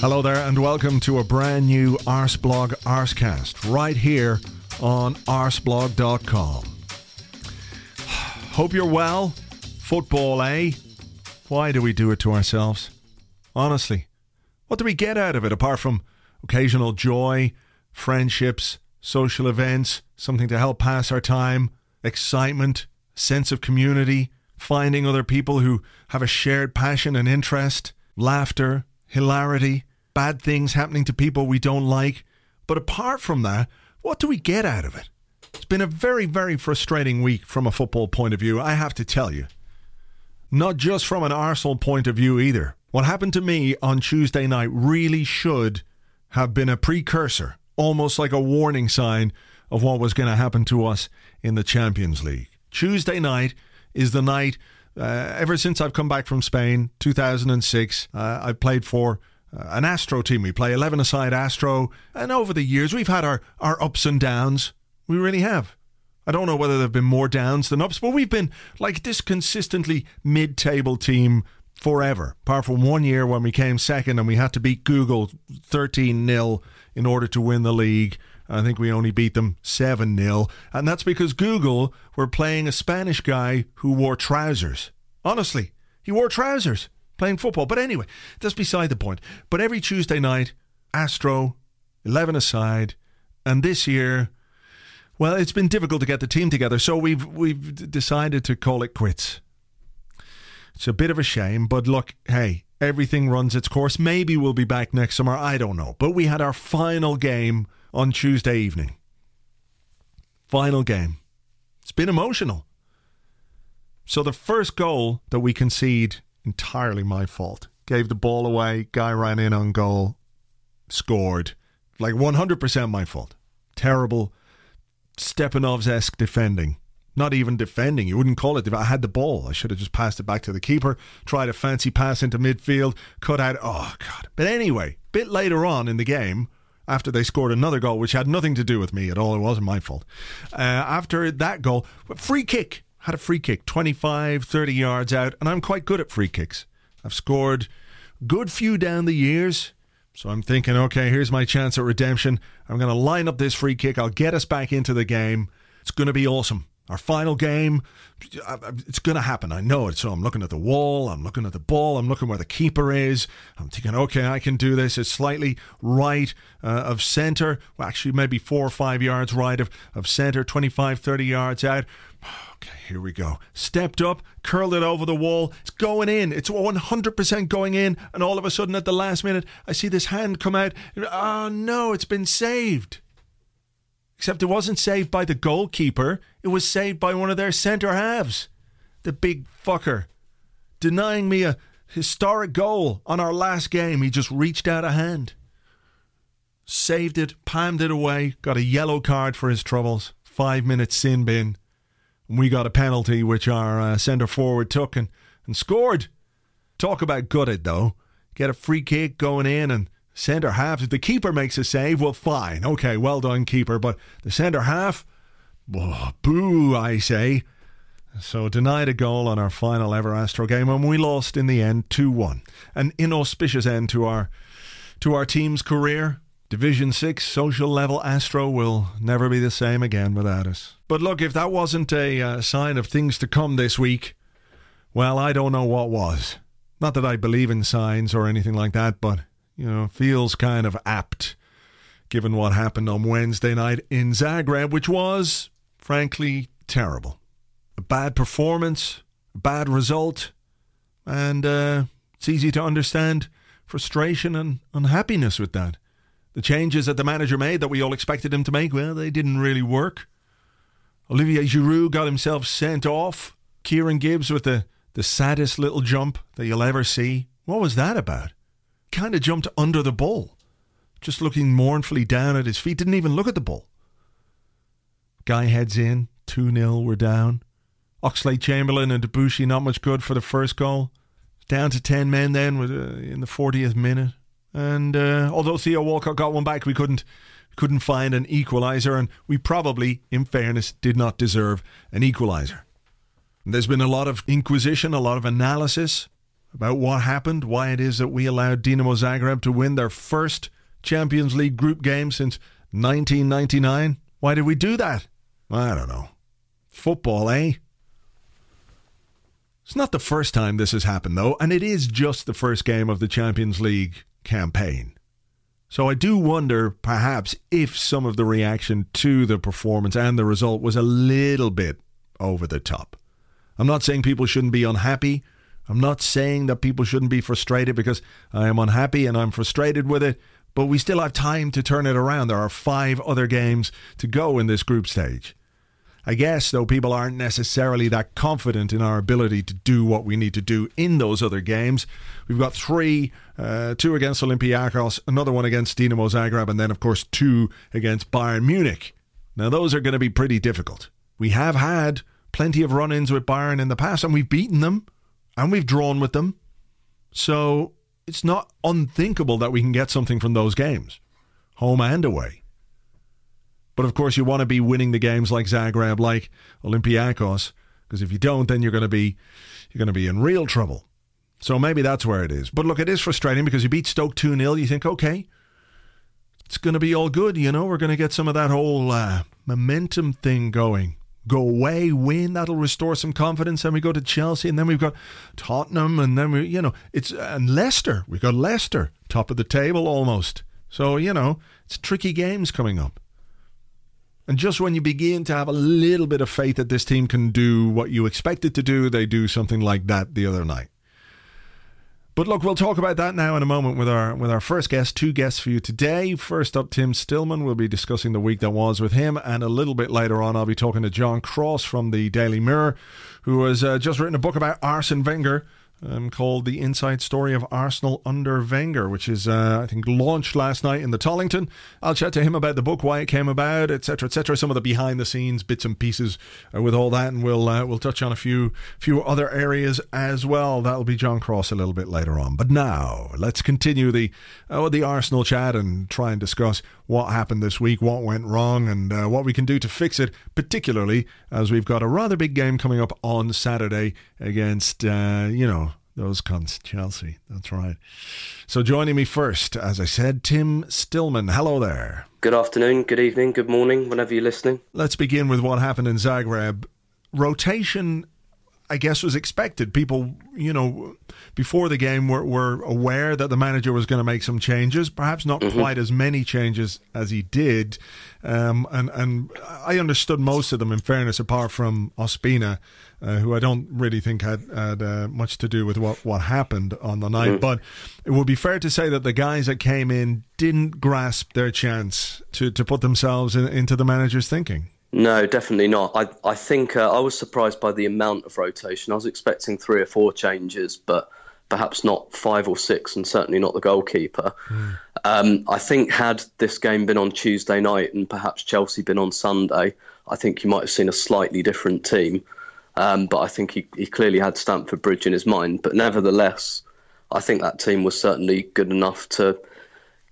Hello there, and welcome to a brand new Arseblog Arsecast right here on arseblog.com. Hope you're well. Football, eh? Why do we do it to ourselves? Honestly, what do we get out of it apart from occasional joy, friendships, social events, something to help pass our time, excitement, sense of community, finding other people who have a shared passion and interest, laughter, hilarity? Bad things happening to people we don't like. But apart from that, what do we get out of it? It's been a very, very frustrating week from a football point of view, I have to tell you. Not just from an Arsenal point of view either. What happened to me on Tuesday night really should have been a precursor, almost like a warning sign of what was going to happen to us in the Champions League. Tuesday night is the night, uh, ever since I've come back from Spain, 2006, uh, I've played for uh, an Astro team. We play 11 aside Astro. And over the years, we've had our, our ups and downs. We really have. I don't know whether there have been more downs than ups, but we've been like this consistently mid table team forever, apart from one year when we came second and we had to beat Google 13 0 in order to win the league. I think we only beat them 7 0. And that's because Google were playing a Spanish guy who wore trousers. Honestly, he wore trousers playing football. But anyway, that's beside the point. But every Tuesday night, Astro, 11 aside, and this year, well, it's been difficult to get the team together, so we've we've decided to call it quits. It's a bit of a shame, but look, hey, everything runs its course. Maybe we'll be back next summer, I don't know. But we had our final game on Tuesday evening. Final game. It's been emotional. So the first goal that we concede entirely my fault. Gave the ball away, guy ran in on goal, scored. Like 100% my fault. Terrible Stepanovs esque defending. Not even defending. You wouldn't call it. I had the ball. I should have just passed it back to the keeper, tried a fancy pass into midfield, cut out. Oh, God. But anyway, bit later on in the game, after they scored another goal, which had nothing to do with me at all, it wasn't my fault. Uh, after that goal, free kick had a free kick 25, 30 yards out, and I'm quite good at free kicks. I've scored good few down the years. So I'm thinking, okay, here's my chance at redemption. I'm going to line up this free kick. I'll get us back into the game. It's going to be awesome. Our final game, it's going to happen. I know it. So I'm looking at the wall. I'm looking at the ball. I'm looking where the keeper is. I'm thinking, okay, I can do this. It's slightly right uh, of centre. Well, actually, maybe four or five yards right of, of centre, 25, 30 yards out. Okay, here we go. Stepped up, curled it over the wall. It's going in. It's 100% going in. And all of a sudden, at the last minute, I see this hand come out. Oh, no, it's been saved. Except it wasn't saved by the goalkeeper, it was saved by one of their centre halves. The big fucker. Denying me a historic goal on our last game. He just reached out a hand. Saved it, palmed it away, got a yellow card for his troubles. Five minutes sin bin we got a penalty which our uh, centre forward took and, and scored. Talk about gutted though. Get a free kick going in and centre half. If the keeper makes a save, well, fine. Okay, well done, keeper. But the centre half, oh, boo, I say. So denied a goal on our final ever Astro game, and we lost in the end two one. An inauspicious end to our to our team's career. Division 6 social level Astro will never be the same again without us. But look, if that wasn't a uh, sign of things to come this week, well, I don't know what was. Not that I believe in signs or anything like that, but, you know, feels kind of apt given what happened on Wednesday night in Zagreb, which was, frankly, terrible. A bad performance, a bad result, and uh, it's easy to understand frustration and unhappiness with that. The changes that the manager made that we all expected him to make, well, they didn't really work. Olivier Giroud got himself sent off. Kieran Gibbs with the, the saddest little jump that you'll ever see. What was that about? Kind of jumped under the ball, just looking mournfully down at his feet, didn't even look at the ball. Guy heads in, 2 0, we're down. Oxlade Chamberlain and Debuchy not much good for the first goal. Down to 10 men then with, uh, in the 40th minute. And uh, although Theo Walcott got one back, we couldn't couldn't find an equaliser, and we probably, in fairness, did not deserve an equaliser. There's been a lot of inquisition, a lot of analysis about what happened, why it is that we allowed Dinamo Zagreb to win their first Champions League group game since 1999. Why did we do that? I don't know. Football, eh? It's not the first time this has happened, though, and it is just the first game of the Champions League campaign. So I do wonder, perhaps, if some of the reaction to the performance and the result was a little bit over the top. I'm not saying people shouldn't be unhappy. I'm not saying that people shouldn't be frustrated because I am unhappy and I'm frustrated with it, but we still have time to turn it around. There are five other games to go in this group stage. I guess, though, people aren't necessarily that confident in our ability to do what we need to do in those other games. We've got three uh, two against Olympiacos, another one against Dinamo Zagreb, and then, of course, two against Bayern Munich. Now, those are going to be pretty difficult. We have had plenty of run ins with Bayern in the past, and we've beaten them, and we've drawn with them. So it's not unthinkable that we can get something from those games, home and away. But of course, you want to be winning the games like Zagreb, like Olympiacos, because if you don't, then you're going to be you're going to be in real trouble. So maybe that's where it is. But look, it is frustrating because you beat Stoke 2 0. You think, okay, it's going to be all good. You know, we're going to get some of that whole uh, momentum thing going. Go away, win. That'll restore some confidence. Then we go to Chelsea, and then we've got Tottenham, and then we, you know, it's and Leicester. We've got Leicester, top of the table almost. So you know, it's tricky games coming up. And just when you begin to have a little bit of faith that this team can do what you expect it to do, they do something like that the other night. But look, we'll talk about that now in a moment with our with our first guest. Two guests for you today. First up, Tim Stillman. We'll be discussing the week that was with him, and a little bit later on, I'll be talking to John Cross from the Daily Mirror, who has uh, just written a book about Arsene Wenger um, called The Inside Story of Arsenal Under Wenger, which is, uh, I think, launched last night in the Tollington. I'll chat to him about the book, why it came about, etc., etc., some of the behind the scenes bits and pieces uh, with all that, and we'll uh, we'll touch on a few few other areas as well. That'll be John Cross a little bit later on. But now, let's continue the uh, the Arsenal chat and try and discuss what happened this week, what went wrong, and uh, what we can do to fix it, particularly as we've got a rather big game coming up on Saturday against, uh, you know, those cunts, Chelsea. That's right. So joining me first, as I said, Tim Stillman. Hello there. Good afternoon, good evening, good morning, whenever you're listening. Let's begin with what happened in Zagreb. Rotation, I guess, was expected. People, you know, before the game were, were aware that the manager was going to make some changes, perhaps not mm-hmm. quite as many changes as he did. Um, and, and I understood most of them, in fairness, apart from Ospina uh, who I don't really think had had uh, much to do with what, what happened on the night. Mm. But it would be fair to say that the guys that came in didn't grasp their chance to, to put themselves in, into the manager's thinking. No, definitely not. I I think uh, I was surprised by the amount of rotation. I was expecting three or four changes, but perhaps not five or six, and certainly not the goalkeeper. Mm. Um, I think had this game been on Tuesday night and perhaps Chelsea been on Sunday, I think you might have seen a slightly different team. Um, but I think he, he clearly had Stamford Bridge in his mind. But nevertheless, I think that team was certainly good enough to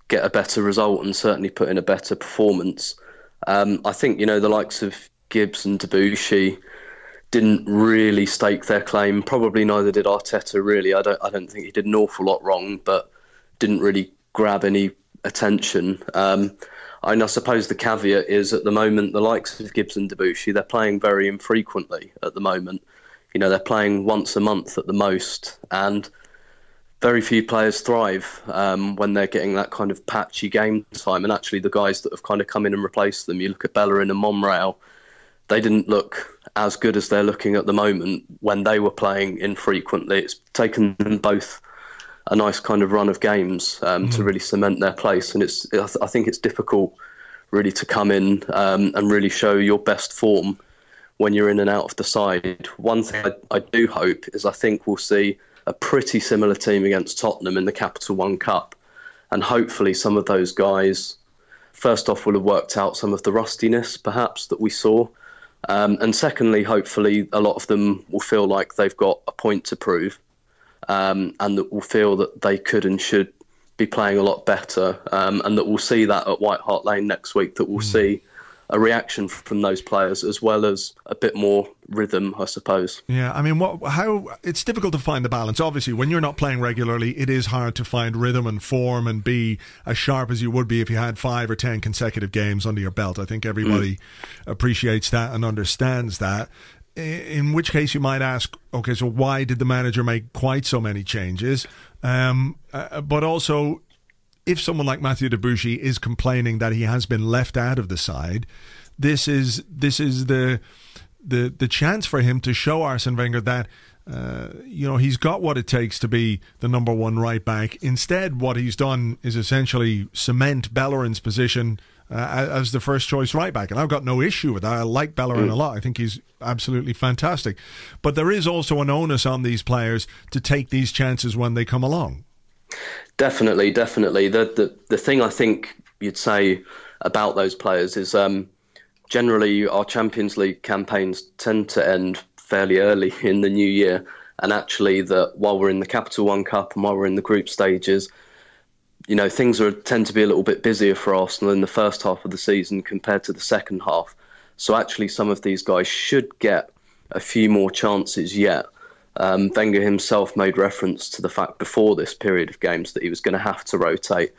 get a better result and certainly put in a better performance. Um, I think, you know, the likes of Gibbs and Debuchy didn't really stake their claim. Probably neither did Arteta, really. I don't, I don't think he did an awful lot wrong, but didn't really grab any attention. Um, and I suppose the caveat is at the moment the likes of Gibbs and Debuchy they're playing very infrequently at the moment. You know they're playing once a month at the most, and very few players thrive um, when they're getting that kind of patchy game time. And actually, the guys that have kind of come in and replaced them, you look at Bellerin and Monreal, they didn't look as good as they're looking at the moment when they were playing infrequently. It's taken them both a nice kind of run of games um, mm. to really cement their place, and it's I think it's difficult really to come in um, and really show your best form when you're in and out of the side. One thing I, I, do hope is I think we'll see a pretty similar team against Tottenham in the Capital One Cup, and hopefully some of those guys, first off, will have worked out some of the rustiness perhaps that we saw. Um, and secondly, hopefully, a lot of them will feel like they've got a point to prove um, and that will feel that they could and should be playing a lot better, um, and that we'll see that at White Hart Lane next week. That we'll mm. see a reaction from those players as well as a bit more rhythm, I suppose. Yeah, I mean, what, how it's difficult to find the balance. Obviously, when you're not playing regularly, it is hard to find rhythm and form and be as sharp as you would be if you had five or ten consecutive games under your belt. I think everybody mm. appreciates that and understands that. In which case, you might ask, okay, so why did the manager make quite so many changes? Um, uh, but also, if someone like Mathieu Debuchy is complaining that he has been left out of the side, this is this is the the the chance for him to show Arsene Wenger that. Uh, you know he's got what it takes to be the number one right back. Instead, what he's done is essentially cement Bellerin's position uh, as the first choice right back, and I've got no issue with that. I like Bellerin mm. a lot. I think he's absolutely fantastic. But there is also an onus on these players to take these chances when they come along. Definitely, definitely. The the the thing I think you'd say about those players is um, generally our Champions League campaigns tend to end fairly early in the new year, and actually that while we're in the Capital One Cup and while we're in the group stages, you know things are tend to be a little bit busier for Arsenal in the first half of the season compared to the second half. So actually, some of these guys should get a few more chances yet. Um, Wenger himself made reference to the fact before this period of games that he was going to have to rotate.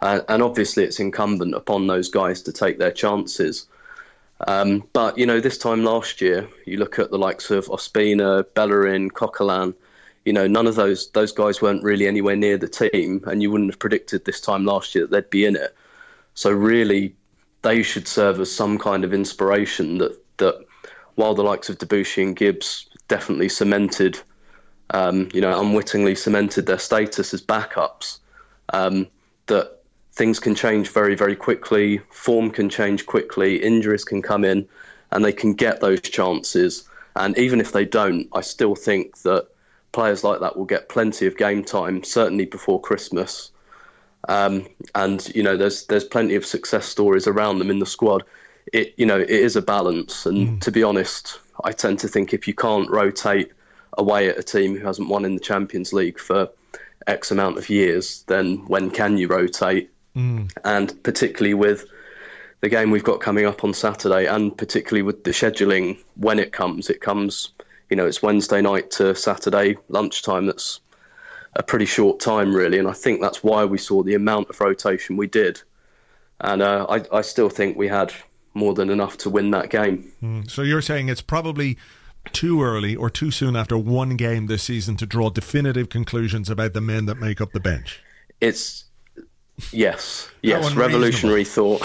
Uh, and obviously, it's incumbent upon those guys to take their chances. Um, but, you know, this time last year, you look at the likes of Ospina, Bellerin, Coquelin, you know, none of those those guys weren't really anywhere near the team, and you wouldn't have predicted this time last year that they'd be in it. So really, they should serve as some kind of inspiration that that while the likes of Debuchy and Gibbs definitely cemented, um, you know, unwittingly cemented their status as backups. Um, that things can change very, very quickly. Form can change quickly. Injuries can come in, and they can get those chances. And even if they don't, I still think that players like that will get plenty of game time, certainly before Christmas. Um, and you know, there's there's plenty of success stories around them in the squad. It you know it is a balance, and mm. to be honest, I tend to think if you can't rotate away at a team who hasn't won in the Champions League for X amount of years, then when can you rotate? Mm. And particularly with the game we've got coming up on Saturday, and particularly with the scheduling when it comes, it comes, you know, it's Wednesday night to Saturday lunchtime. That's a pretty short time, really. And I think that's why we saw the amount of rotation we did. And uh, I, I still think we had more than enough to win that game. Mm. So you're saying it's probably too early or too soon after one game this season to draw definitive conclusions about the men that make up the bench? It's yes, yes, revolutionary thought.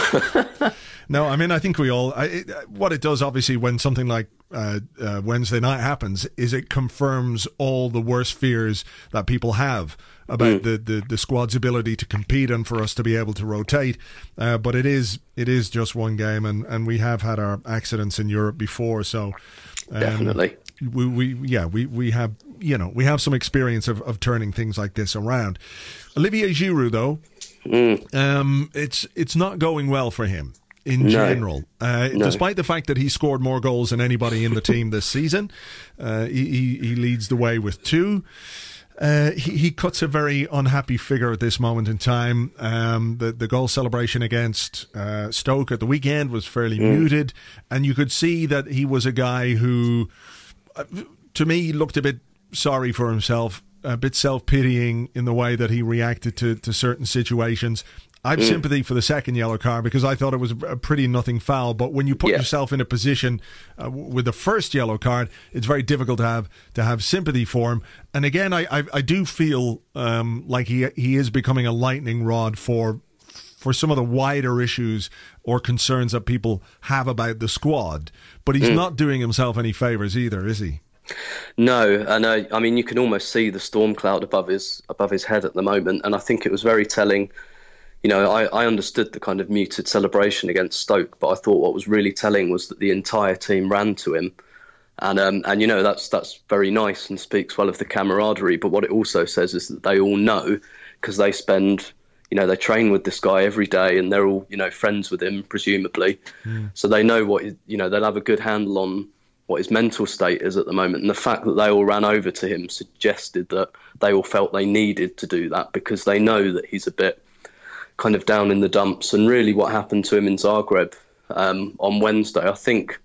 no, I mean I think we all. I, what it does, obviously, when something like uh, uh, Wednesday night happens, is it confirms all the worst fears that people have about mm. the, the, the squad's ability to compete and for us to be able to rotate. Uh, but it is it is just one game, and, and we have had our accidents in Europe before, so um, definitely. We, we yeah we, we have you know we have some experience of, of turning things like this around. Olivier Giroud though, mm. um, it's it's not going well for him in no. general. Uh, no. Despite the fact that he scored more goals than anybody in the team this season, uh, he, he, leads the way with two. Uh, he, he cuts a very unhappy figure at this moment in time. Um, the the goal celebration against uh, Stoke at the weekend was fairly mm. muted, and you could see that he was a guy who, uh, to me, looked a bit sorry for himself, a bit self pitying in the way that he reacted to to certain situations. I've mm. sympathy for the second yellow card because I thought it was a pretty nothing foul. But when you put yeah. yourself in a position uh, with the first yellow card, it's very difficult to have to have sympathy for him. And again, I I, I do feel um, like he he is becoming a lightning rod for for some of the wider issues or concerns that people have about the squad. But he's mm. not doing himself any favours either, is he? No, and uh, I mean you can almost see the storm cloud above his above his head at the moment, and I think it was very telling. You know, I, I understood the kind of muted celebration against Stoke, but I thought what was really telling was that the entire team ran to him, and um, and you know that's that's very nice and speaks well of the camaraderie. But what it also says is that they all know because they spend you know they train with this guy every day and they're all you know friends with him presumably mm. so they know what you know they'll have a good handle on what his mental state is at the moment. And the fact that they all ran over to him suggested that they all felt they needed to do that because they know that he's a bit kind of down in the dumps. And really, what happened to him in Zagreb um, on Wednesday, I think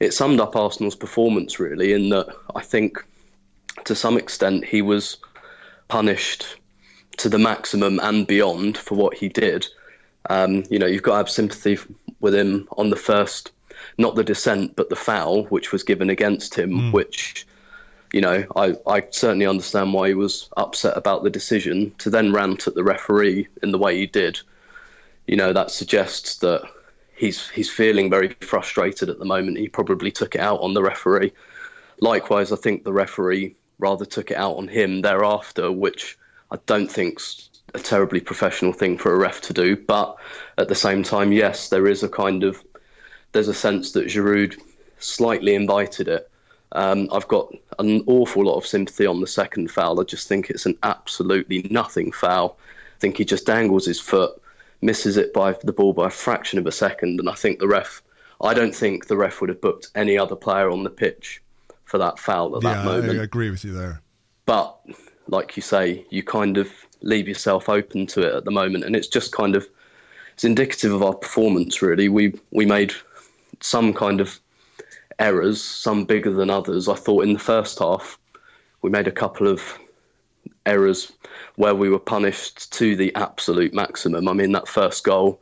it summed up Arsenal's performance really, in that I think to some extent he was punished to the maximum and beyond for what he did. Um, you know, you've got to have sympathy with him on the first not the dissent, but the foul which was given against him, mm. which, you know, I, I certainly understand why he was upset about the decision to then rant at the referee in the way he did. You know, that suggests that he's he's feeling very frustrated at the moment. He probably took it out on the referee. Likewise, I think the referee rather took it out on him thereafter, which I don't think's a terribly professional thing for a ref to do. But at the same time, yes, there is a kind of there's a sense that Giroud slightly invited it. Um, I've got an awful lot of sympathy on the second foul. I just think it's an absolutely nothing foul. I think he just dangles his foot, misses it by the ball by a fraction of a second, and I think the ref. I don't think the ref would have booked any other player on the pitch for that foul at yeah, that moment. I agree with you there. But like you say, you kind of leave yourself open to it at the moment, and it's just kind of it's indicative of our performance. Really, we we made some kind of errors, some bigger than others. I thought in the first half we made a couple of errors where we were punished to the absolute maximum. I mean, that first goal,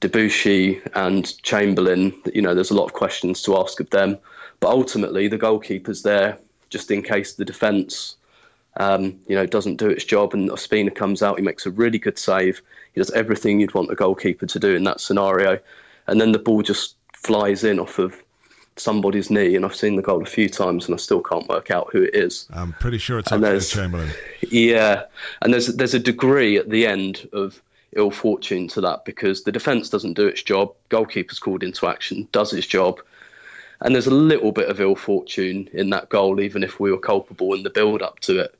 Debuchy and Chamberlain, you know, there's a lot of questions to ask of them. But ultimately, the goalkeeper's there just in case the defence, um, you know, doesn't do its job and Ospina comes out. He makes a really good save. He does everything you'd want a goalkeeper to do in that scenario. And then the ball just flies in off of somebody's knee, and I've seen the goal a few times, and I still can't work out who it is. I'm pretty sure it's Oxlade Chamberlain. Yeah, and there's there's a degree at the end of ill fortune to that because the defence doesn't do its job, goalkeeper's called into action, does his job, and there's a little bit of ill fortune in that goal, even if we were culpable in the build up to it.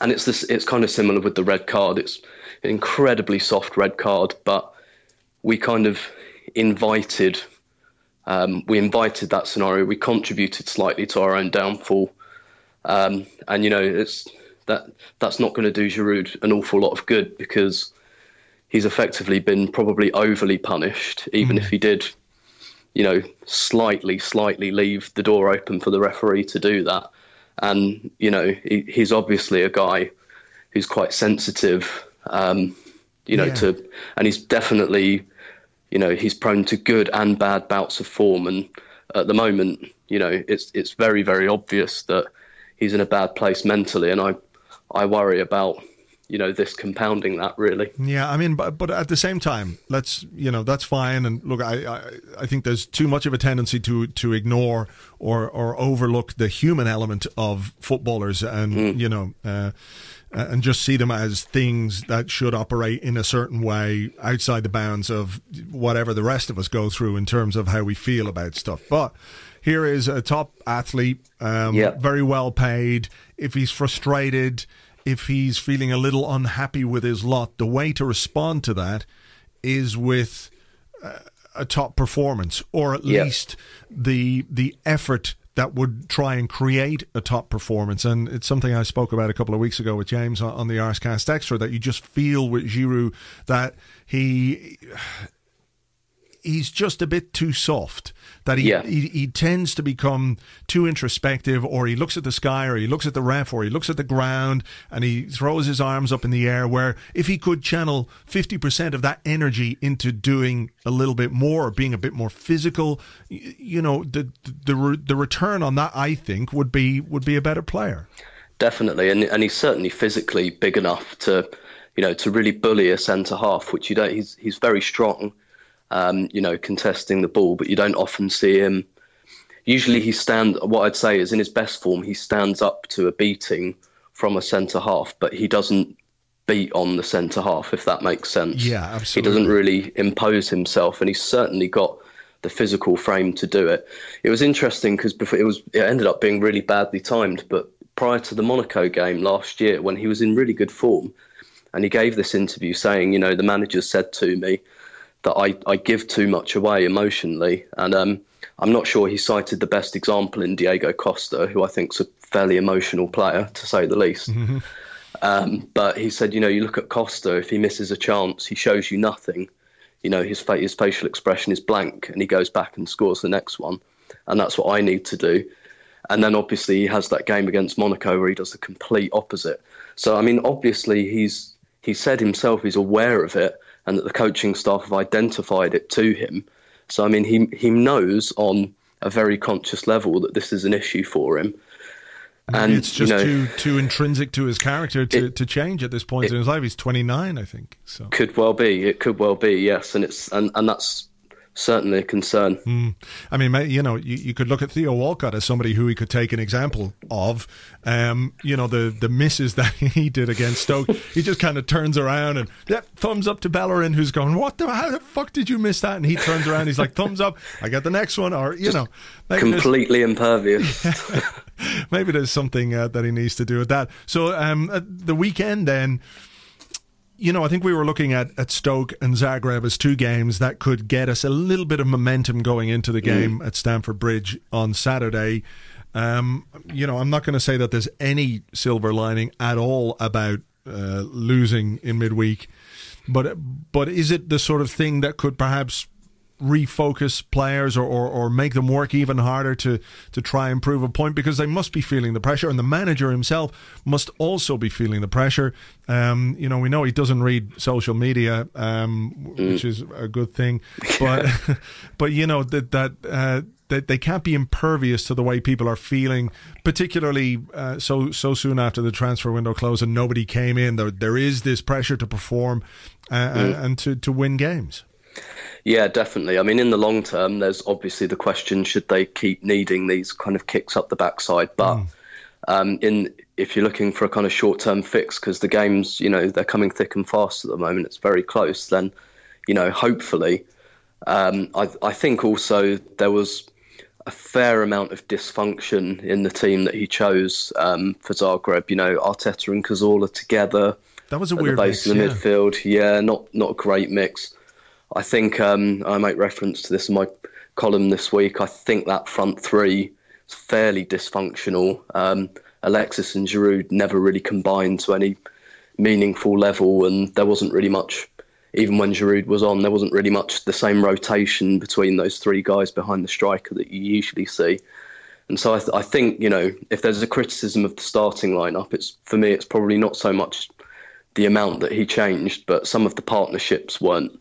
And it's this, it's kind of similar with the red card. It's an incredibly soft red card, but we kind of invited um, we invited that scenario. We contributed slightly to our own downfall, um, and you know it's that that's not going to do Giroud an awful lot of good because he's effectively been probably overly punished, even mm. if he did, you know, slightly, slightly leave the door open for the referee to do that. And you know, he, he's obviously a guy who's quite sensitive, um, you know, yeah. to, and he's definitely you know he's prone to good and bad bouts of form, and at the moment, you know, it's it's very very obvious that he's in a bad place mentally, and I I worry about you know this compounding that really. Yeah i mean but but at the same time let's you know that's fine. And look i i, I think there's too much of a tendency to to ignore or or overlook the human element of footballers. And mm. you know uh, uh, and just see them as things that should operate in a certain way outside the bounds of whatever the rest of us go through in terms of how we feel about stuff. But here is a top athlete, um, yep. very well paid. If he's frustrated, if he's feeling a little unhappy with his lot, the way to respond to that is with. Uh, a top performance, or at yep. least the the effort that would try and create a top performance. And it's something I spoke about a couple of weeks ago with James on, on the Arsecast Extra that you just feel with Giroud that he he's just a bit too soft. That he, yeah. he, he tends to become too introspective, or he looks at the sky, or he looks at the ref, or he looks at the ground, and he throws his arms up in the air. Where if he could channel fifty percent of that energy into doing a little bit more, or being a bit more physical, you know, the the the return on that, I think, would be would be a better player. Definitely, and and he's certainly physically big enough to you know, to really bully a centre half, which you don't. He's he's very strong, um, you know, contesting the ball, but you don't often see him. Usually, he stand. What I'd say is, in his best form, he stands up to a beating from a centre half, but he doesn't beat on the centre half, if that makes sense. Yeah, absolutely. He doesn't really impose himself, and he's certainly got the physical frame to do it. It was interesting because before it was, it ended up being really badly timed. But prior to the Monaco game last year, when he was in really good form, and he gave this interview saying, you know, the manager said to me that I, I give too much away emotionally, and um, I'm not sure he cited the best example in Diego Costa, who I think is a fairly emotional player to say the least. Mm-hmm. Um, but he said, you know, you look at Costa, if he misses a chance, he shows you nothing. You know, his, fa- his facial expression is blank and he goes back and scores the next one. And that's what I need to do. And then obviously he has that game against Monaco where he does the complete opposite. So, I mean, obviously he's he said himself he's aware of it and that the coaching staff have identified it to him. So, I mean, he, he knows on a very conscious level that this is an issue for him. And it's just you know, too too intrinsic to his character to, it, to change at this point it, in his life. He's 29, I think. So could well be. It could well be. Yes, and it's and, and that's certainly a concern. Mm. I mean, you know, you, you could look at Theo Walcott as somebody who he could take an example of. Um, you know, the the misses that he did against Stoke, he just kind of turns around and yeah, thumbs up to Bellerin, who's going, "What the how the fuck did you miss that?" And he turns around, he's like, "Thumbs up, I got the next one," or you know, completely impervious. maybe there's something uh, that he needs to do with that. So um, the weekend then you know, I think we were looking at, at Stoke and Zagreb as two games that could get us a little bit of momentum going into the game mm. at Stamford Bridge on Saturday. Um, you know, I'm not going to say that there's any silver lining at all about uh, losing in midweek, but but is it the sort of thing that could perhaps refocus players or, or, or, make them work even harder to, to try and prove a point because they must be feeling the pressure and the manager himself must also be feeling the pressure. Um, you know, we know he doesn't read social media, um, mm. which is a good thing, but, but you know, that, that, uh, that they can't be impervious to the way people are feeling, particularly uh, so so soon after the transfer window closed and nobody came in. There, there is this pressure to perform uh, mm. and to, to win games. Yeah, definitely. I mean, in the long term, there's obviously the question: should they keep needing these kind of kicks up the backside? But mm. um, in if you're looking for a kind of short-term fix, because the games, you know, they're coming thick and fast at the moment. It's very close. Then, you know, hopefully, um, I, I think also there was a fair amount of dysfunction in the team that he chose um, for Zagreb. You know, Arteta and Cazorla together. That was a weird the base mix, of the yeah. midfield. Yeah, not not a great mix. I think um, I make reference to this in my column this week. I think that front three is fairly dysfunctional. Um, Alexis and Giroud never really combined to any meaningful level, and there wasn't really much. Even when Giroud was on, there wasn't really much the same rotation between those three guys behind the striker that you usually see. And so I, th- I think you know if there's a criticism of the starting lineup, it's for me it's probably not so much the amount that he changed, but some of the partnerships weren't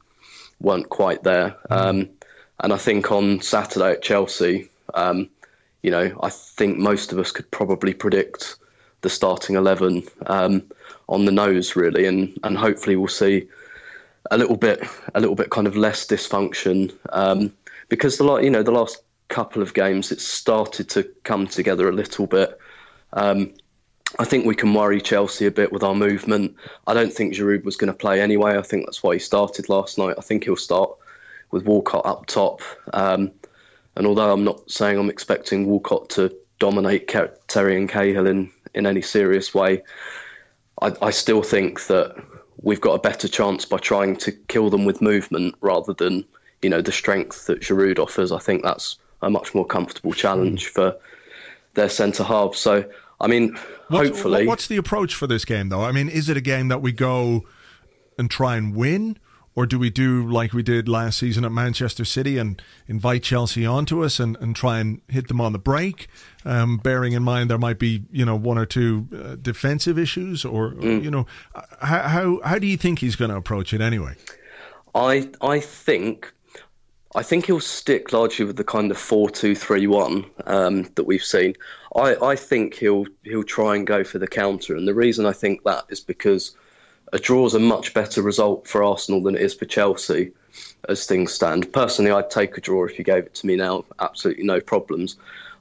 weren't quite there. Um, and I think on Saturday at Chelsea, um, you know, I think most of us could probably predict the starting eleven um, on the nose, really, and and hopefully we'll see a little bit a little bit kind of less dysfunction um, because the you know the last couple of games it started to come together a little bit. Um, I think we can worry Chelsea a bit with our movement. I don't think Giroud was going to play anyway. I think that's why he started last night. I think he'll start with Walcott up top. Um, and although I'm not saying I'm expecting Walcott to dominate Terry and Cahill in, in any serious way, I, I still think that we've got a better chance by trying to kill them with movement rather than you know the strength that Giroud offers. I think that's a much more comfortable challenge for their centre half. So I mean, what's, hopefully. What's the approach for this game, though? I mean, is it a game that we go and try and win? Or do we do like we did last season at Manchester City and invite Chelsea onto us and, and try and hit them on the break, um, bearing in mind there might be you know one or two uh, defensive issues, or, mm. you know how, how how do you think he's going to approach it anyway? I I think I think he'll stick largely with the kind of four-two-three-one um, that we've seen. I, I think he'll he'll try and go for the counter, and the reason I think that is because a draw is a much better result for Arsenal than it is for Chelsea as things stand. Personally, I'd take a draw if you gave it to me now, absolutely no problems.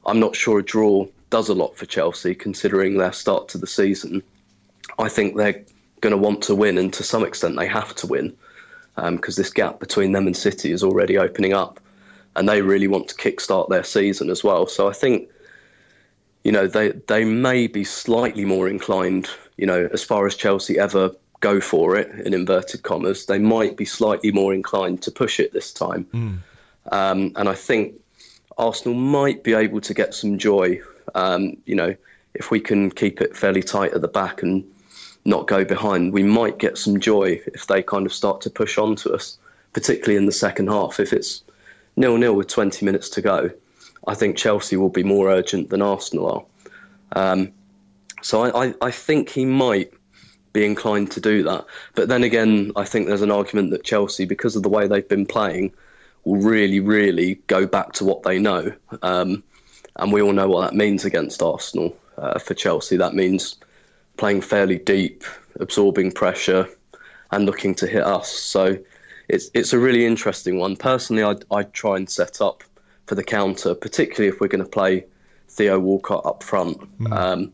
I'm not sure a draw does a lot for Chelsea considering their start to the season. I think they're going to want to win, and to some extent, they have to win because um, this gap between them and City is already opening up, and they really want to kickstart their season as well. So I think, you know, they they may be slightly more inclined, you know, as far as Chelsea ever go for it in inverted commas, they might be slightly more inclined to push it this time. Mm. Um, and I think Arsenal might be able to get some joy, um, you know, if we can keep it fairly tight at the back and not go behind, we might get some joy if they kind of start to push on to us, particularly in the second half. If it's nil nil with 20 minutes to go, I think Chelsea will be more urgent than Arsenal are. Um, so I, I, I, think he might be inclined to do that. But then again, I think there's an argument that Chelsea, because of the way they've been playing, will really, really go back to what they know. Um, and we all know what that means against Arsenal. Uh, for Chelsea, that means playing fairly deep, absorbing pressure, and looking to hit us. So it's it's a really interesting one. Personally, I'd, I'd try and set up for the counter, particularly if we're going to play Theo Walcott up front. Mm. Um,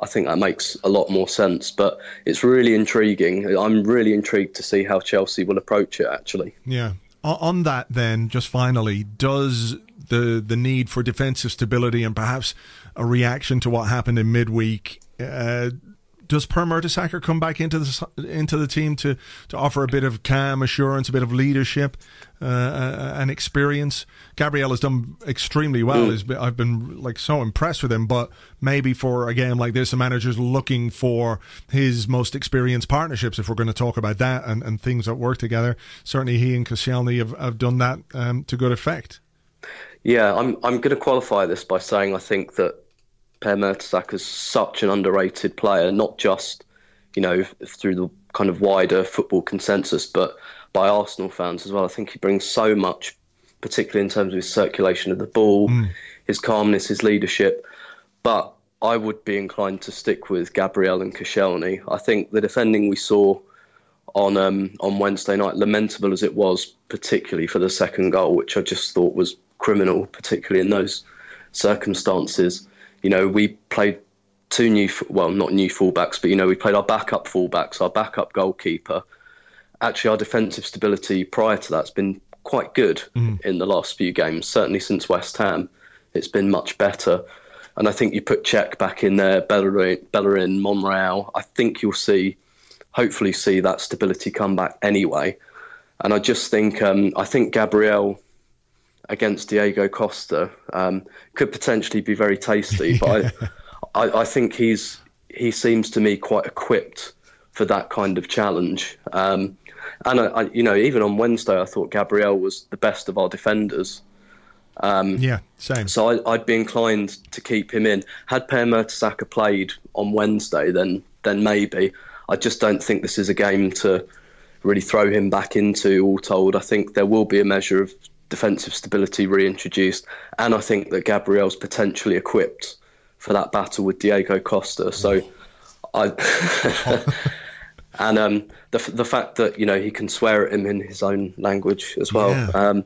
I think that makes a lot more sense. But it's really intriguing. I'm really intrigued to see how Chelsea will approach it. Actually, yeah. On that, then, just finally, does the the need for defensive stability and perhaps a reaction to what happened in midweek uh, does Per Mertesacker come back into the into the team to to offer a bit of calm assurance, a bit of leadership, uh, uh, and experience? Gabriel has done extremely well. Mm. I've been like so impressed with him, but maybe for a game like this, the manager's looking for his most experienced partnerships. If we're going to talk about that and, and things that work together, certainly he and Koscielny have, have done that um, to good effect. Yeah, I'm I'm going to qualify this by saying I think that Per Mertesacker is such an underrated player, not just you know through the kind of wider football consensus, but by Arsenal fans as well. I think he brings so much, particularly in terms of his circulation of the ball, mm. his calmness, his leadership. But I would be inclined to stick with Gabriel and Koscielny. I think the defending we saw on um, on Wednesday night, lamentable as it was, particularly for the second goal, which I just thought was criminal, particularly in those circumstances you know, we played two new, well, not new fullbacks, but you know, we played our backup fullbacks, our backup goalkeeper. Actually, our defensive stability prior to that's been quite good mm. in the last few games. Certainly since West Ham, it's been much better. And I think you put Cech back in there, Bellerin, Bellerin Monreal. I think you'll see, hopefully, see that stability come back anyway. And I just think, um, I think Gabriel against Diego Costa um, could potentially be very tasty. But I, I, I, think he's he seems to me quite equipped for that kind of challenge. Um, and I, I, you know, even on Wednesday, I thought Gabriel was the best of our defenders. Um, yeah, same. So I, would be inclined to keep him in. Had Per Mertesacker played on Wednesday, then then maybe. I just don't think this is a game to really throw him back into. All told, I think there will be a measure of defensive stability reintroduced, and I think that Gabriel's potentially equipped for that battle with Diego Costa. So, I and um, the the fact that you know he can swear at him in his own language as well. Yeah. Um,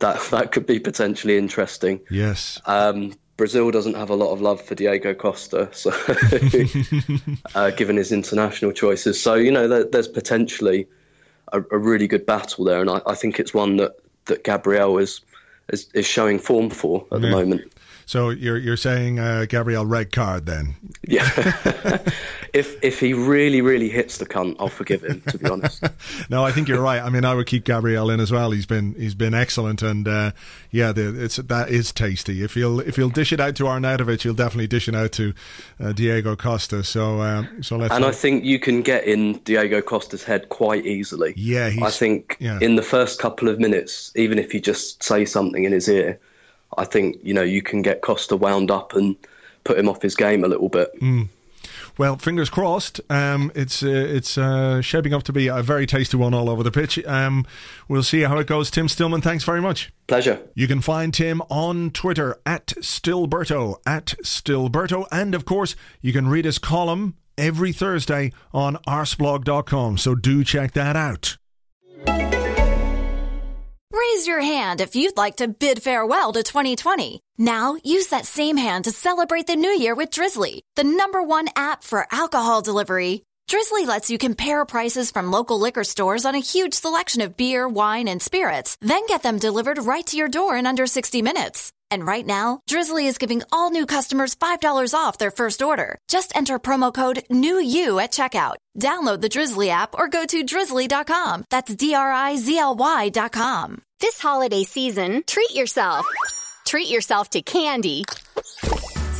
that that could be potentially interesting. Yes. Um, Brazil doesn't have a lot of love for Diego Costa, so uh, given his international choices. So you know, there, there's potentially a, a, really good battle there, and I, I, think it's one that that Gabriel is is, is showing form for at yeah. the moment. So you're you're saying uh, Gabriel red card then? Yeah. if if he really really hits the cunt, I'll forgive him. To be honest. no, I think you're right. I mean, I would keep Gabriel in as well. He's been he's been excellent, and uh, yeah, the, it's that is tasty. If you'll if you'll dish it out to Arnautovic, you'll definitely dish it out to uh, Diego Costa. So uh, so let's. And I think you can get in Diego Costa's head quite easily. Yeah, I think yeah. in the first couple of minutes, even if you just say something in his ear I think you know you can get Costa wound up and put him off his game a little bit. Mm. Well, fingers crossed. Um, it's uh, it's uh, shaping up to be a very tasty one all over the pitch. Um, we'll see how it goes. Tim Stillman, thanks very much. Pleasure. You can find Tim on Twitter at Stillberto at Stillberto, and of course you can read his column every Thursday on arseblog.com. So do check that out. Raise your hand if you'd like to bid farewell to 2020. Now, use that same hand to celebrate the new year with Drizzly, the number one app for alcohol delivery. Drizly lets you compare prices from local liquor stores on a huge selection of beer, wine, and spirits, then get them delivered right to your door in under 60 minutes. And right now, Drizly is giving all new customers $5 off their first order. Just enter promo code NEWYOU at checkout. Download the Drizly app or go to drizly.com. That's D R I Z L Y.com. This holiday season, treat yourself. Treat yourself to candy.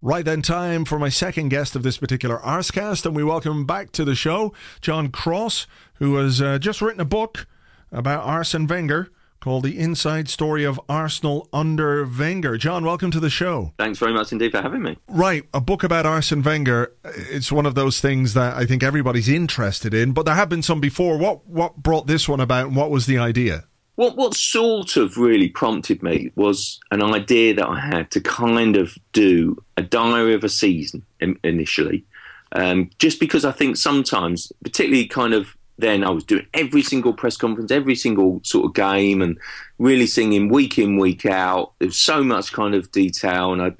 Right then, time for my second guest of this particular Arsecast, and we welcome back to the show John Cross, who has uh, just written a book about Arsene Wenger called The Inside Story of Arsenal Under Wenger. John, welcome to the show. Thanks very much indeed for having me. Right, a book about Arsene Wenger. It's one of those things that I think everybody's interested in, but there have been some before. What what brought this one about, and what was the idea? What what sort of really prompted me was an idea that I had to kind of do a diary of a season in, initially, um, just because I think sometimes, particularly kind of then, I was doing every single press conference, every single sort of game, and really singing week in week out. There's so much kind of detail, and I.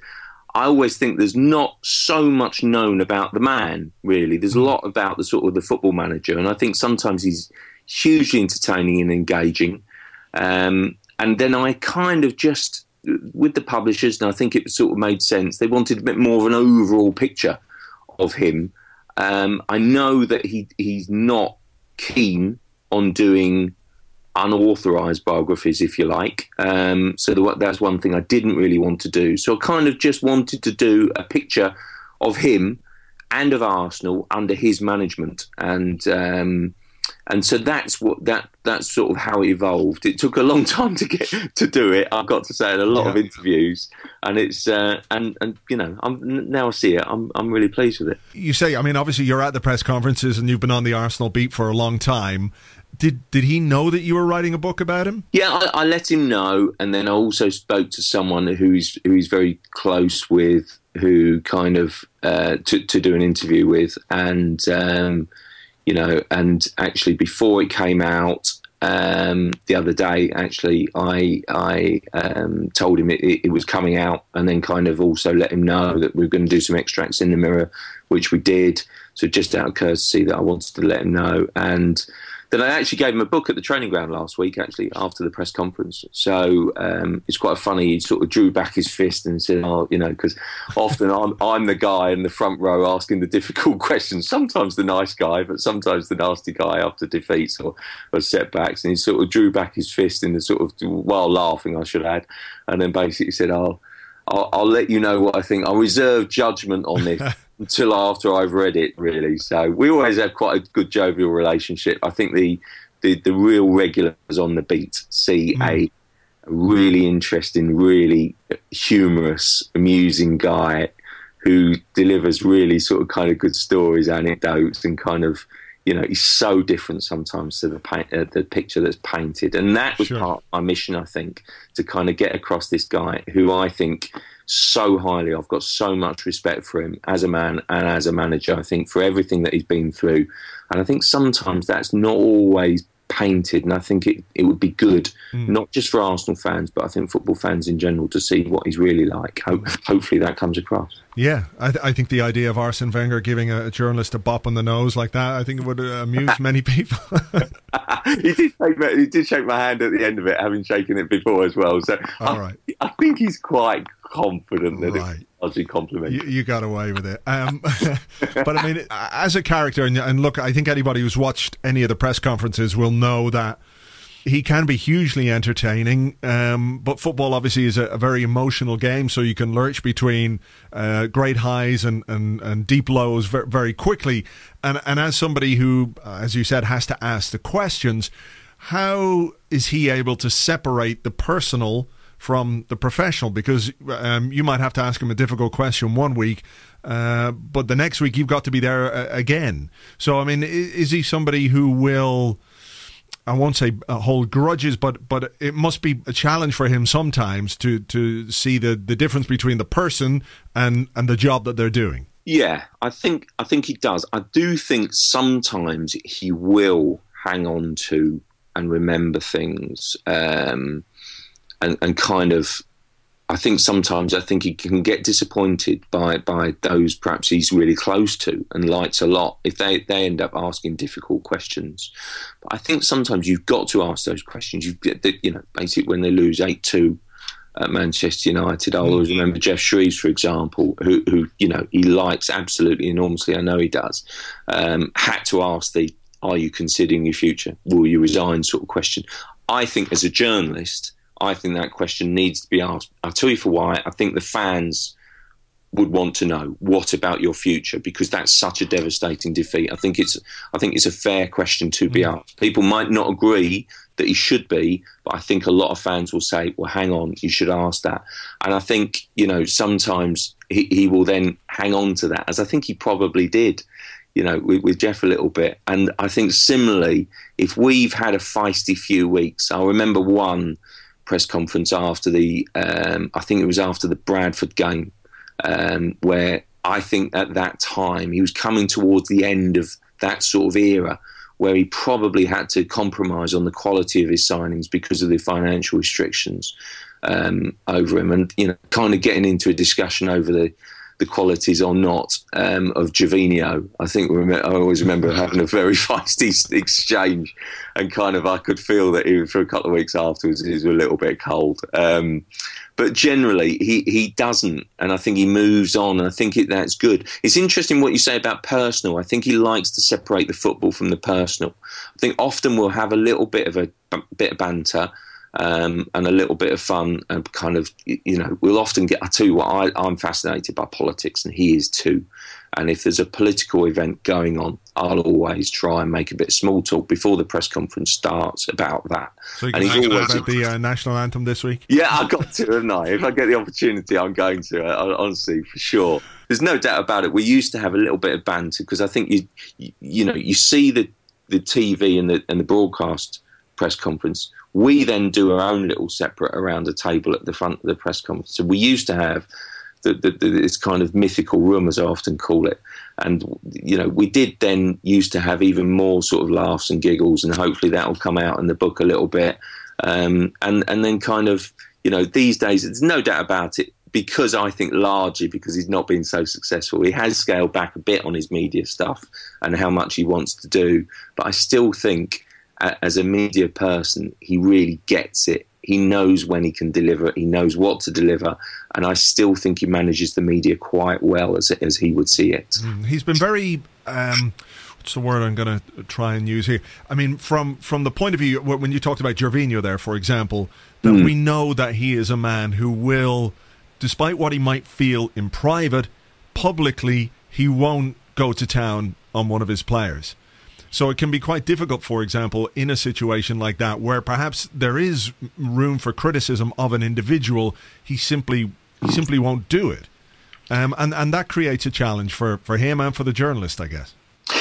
I always think there's not so much known about the man, really. There's a lot about the sort of the football manager, and I think sometimes he's hugely entertaining and engaging. Um, and then I kind of just, with the publishers, and I think it sort of made sense, they wanted a bit more of an overall picture of him. Um, I know that he he's not keen on doing unauthorized biographies, if you like. Um, so the, that's one thing I didn't really want to do. So I kind of just wanted to do a picture of him and of Arsenal under his management, and um, and so that's what that that's sort of how it evolved. It took a long time to get to do it. I've got to say, in a lot yeah. of interviews, and it's uh, and and you know, I'm now I see it. I'm I'm really pleased with it. You say, I mean, obviously you're at the press conferences and you've been on the Arsenal beat for a long time. Did did he know that you were writing a book about him? Yeah, I, I let him know, and then I also spoke to someone who's who's very close with, who kind of uh, to to do an interview with, and. Um, you know, and actually before it came out um, the other day, actually, I I um, told him it, it, was coming out, and then kind of also let him know that we are going to do some extracts in the mirror, which we did. So just out of courtesy, that I wanted to let him know, and then I actually gave him a book at the training ground last week, actually, after the press conference. So um, it's quite funny. He sort of drew back his fist and said, Oh, you know, because often I'm, I'm the guy in the front row asking the difficult questions. Sometimes the nice guy, but sometimes the nasty guy after defeats or, or setbacks. And he sort of drew back his fist in the sort of, while laughing, I should add, and then basically said, Oh, I'll, I'll let you know what I think. I'll reserve judgment on this. until after I've read it, really. So we always have quite a good jovial relationship. I think the the, the real regulars on the beat see mm. a really interesting, really humorous, amusing guy who delivers really sort of kind of good stories, anecdotes, and kind of you know he's so different sometimes to the paint, uh, the picture that's painted, and that was sure. part of my mission, I think, to kind of get across this guy who I think so highly. I've got so much respect for him as a man and as a manager. I think for everything that he's been through, and I think sometimes that's not always painted. And I think it, it would be good, mm. not just for Arsenal fans, but I think football fans in general, to see what he's really like. Ho- hopefully that comes across. Yeah, I, th- I, think the idea of Arsene Wenger giving a, a, journalist a bop on the nose like that, I think it would uh, amuse many people. he did shake my, he did shake my hand at the end of it, having shaken it before as well. So All I, right. I think he's quite confident that right. a compliment. You, you, got away with it. Um, but I mean, as a character, and, and look, I think anybody who's watched any of the press conferences will know that he can be hugely entertaining. Um, but football obviously is a, a, very emotional game, so you can lurch between uh, great highs and, and, and deep lows very, very quickly. And and as somebody who, as you said, has to ask the questions, how is he able to separate the personal? From the professional, because um, you might have to ask him a difficult question one week, uh, but the next week you've got to be there uh, again. So, I mean, is, is he somebody who will I won't say uh, hold grudges, but but it must be a challenge for him sometimes to to see the the difference between the person and and the job that they're doing. Yeah, I think I think he does. I do think sometimes he will hang on to and remember things, um, and and kind of I think sometimes I think he can get disappointed by by those perhaps he's really close to and likes a lot if they, they end up asking difficult questions. But I think sometimes you've got to ask those questions. You you know basically when they lose eight two at Manchester United, I always remember Geoff Shreeves, for example, who who you know he likes absolutely enormously. I know he does. Um, had to ask the "Are you considering your future? Will you resign?" sort of question. I think as a journalist I think that question needs to be asked. I'll tell you for why. I think the fans would want to know what about your future because that's such a devastating defeat. I think it's I think it's a fair question to be mm. asked. People might not agree that he should be, but I think a lot of fans will say, "Well, hang on, you should ask that." And I think you know sometimes he, he will then hang on to that, as I think he probably did. You know, with, with Geoff a little bit, and I think similarly, if we've had a feisty few weeks, I remember one press conference after the, um, I think it was after the Bradford game, um, where I think at that time he was coming towards the end of that sort of era where he probably had to compromise on the quality of his signings because of the financial restrictions um, over him, and you know, kind of getting into a discussion over the the qualities or not um, of Gervinho. I think I always remember having a very feisty exchange, and kind of I could feel that even for a couple of weeks afterwards he was a little bit cold. Um, but generally, he, he doesn't, and I think he moves on, and I think it, that's good. It's interesting what you say about personal. I think he likes to separate the football from the personal. I think often we'll have a little bit of a, a bit of banter um, and a little bit of fun and kind of you know we'll often get I tell you what I, I'm fascinated by politics and he is too. And if there's a political event going on I'll always try and make a bit of small talk before the press conference starts about that. So you and he's always about the uh, national anthem this week? Yeah I got to haven't I? If I get the opportunity I'm going to uh, honestly for sure. There's no doubt about it. We used to have a little bit of banter because I think you, you you know you see the the TV and the and the broadcast press conference we then do our own little separate around a table at the front of the press conference. So we used to have the, the, the, this kind of mythical room, as I often call it. And, you know, we did then used to have even more sort of laughs and giggles, and hopefully that will come out in the book a little bit. Um, and, and then kind of, you know, these days, there's no doubt about it, because I think largely because he's not been so successful, he has scaled back a bit on his media stuff and how much he wants to do. But I still think as a media person, he really gets it. He knows when he can deliver. He knows what to deliver, and I still think he manages the media quite well as as he would see it. Mm, he's been very. Um, what's the word I'm going to try and use here? I mean, from from the point of view when you talked about Gervinho there, for example, that mm. we know that he is a man who will, despite what he might feel in private, publicly he won't go to town on one of his players. So it can be quite difficult, for example, in a situation like that, where perhaps there is room for criticism of an individual. He simply he simply won't do it, um, and and that creates a challenge for for him and for the journalist, I guess.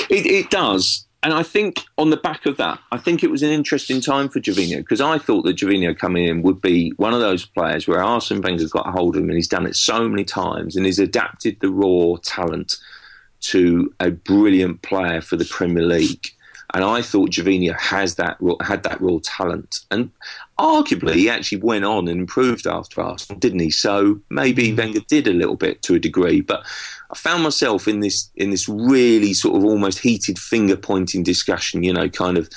It, it does. And I think on the back of that, I think it was an interesting time for Gervinho because I thought that Gervinho coming in would be one of those players where Arsene Wenger's got a hold of him and he's done it so many times and he's adapted the raw talent to a brilliant player for the Premier League. And I thought Gervinho has that had that raw talent, and arguably he actually went on and improved after Arsenal, didn't he? So maybe mm. Wenger did a little bit to a degree, but I found myself in this in this really sort of almost heated finger pointing discussion. You know, kind of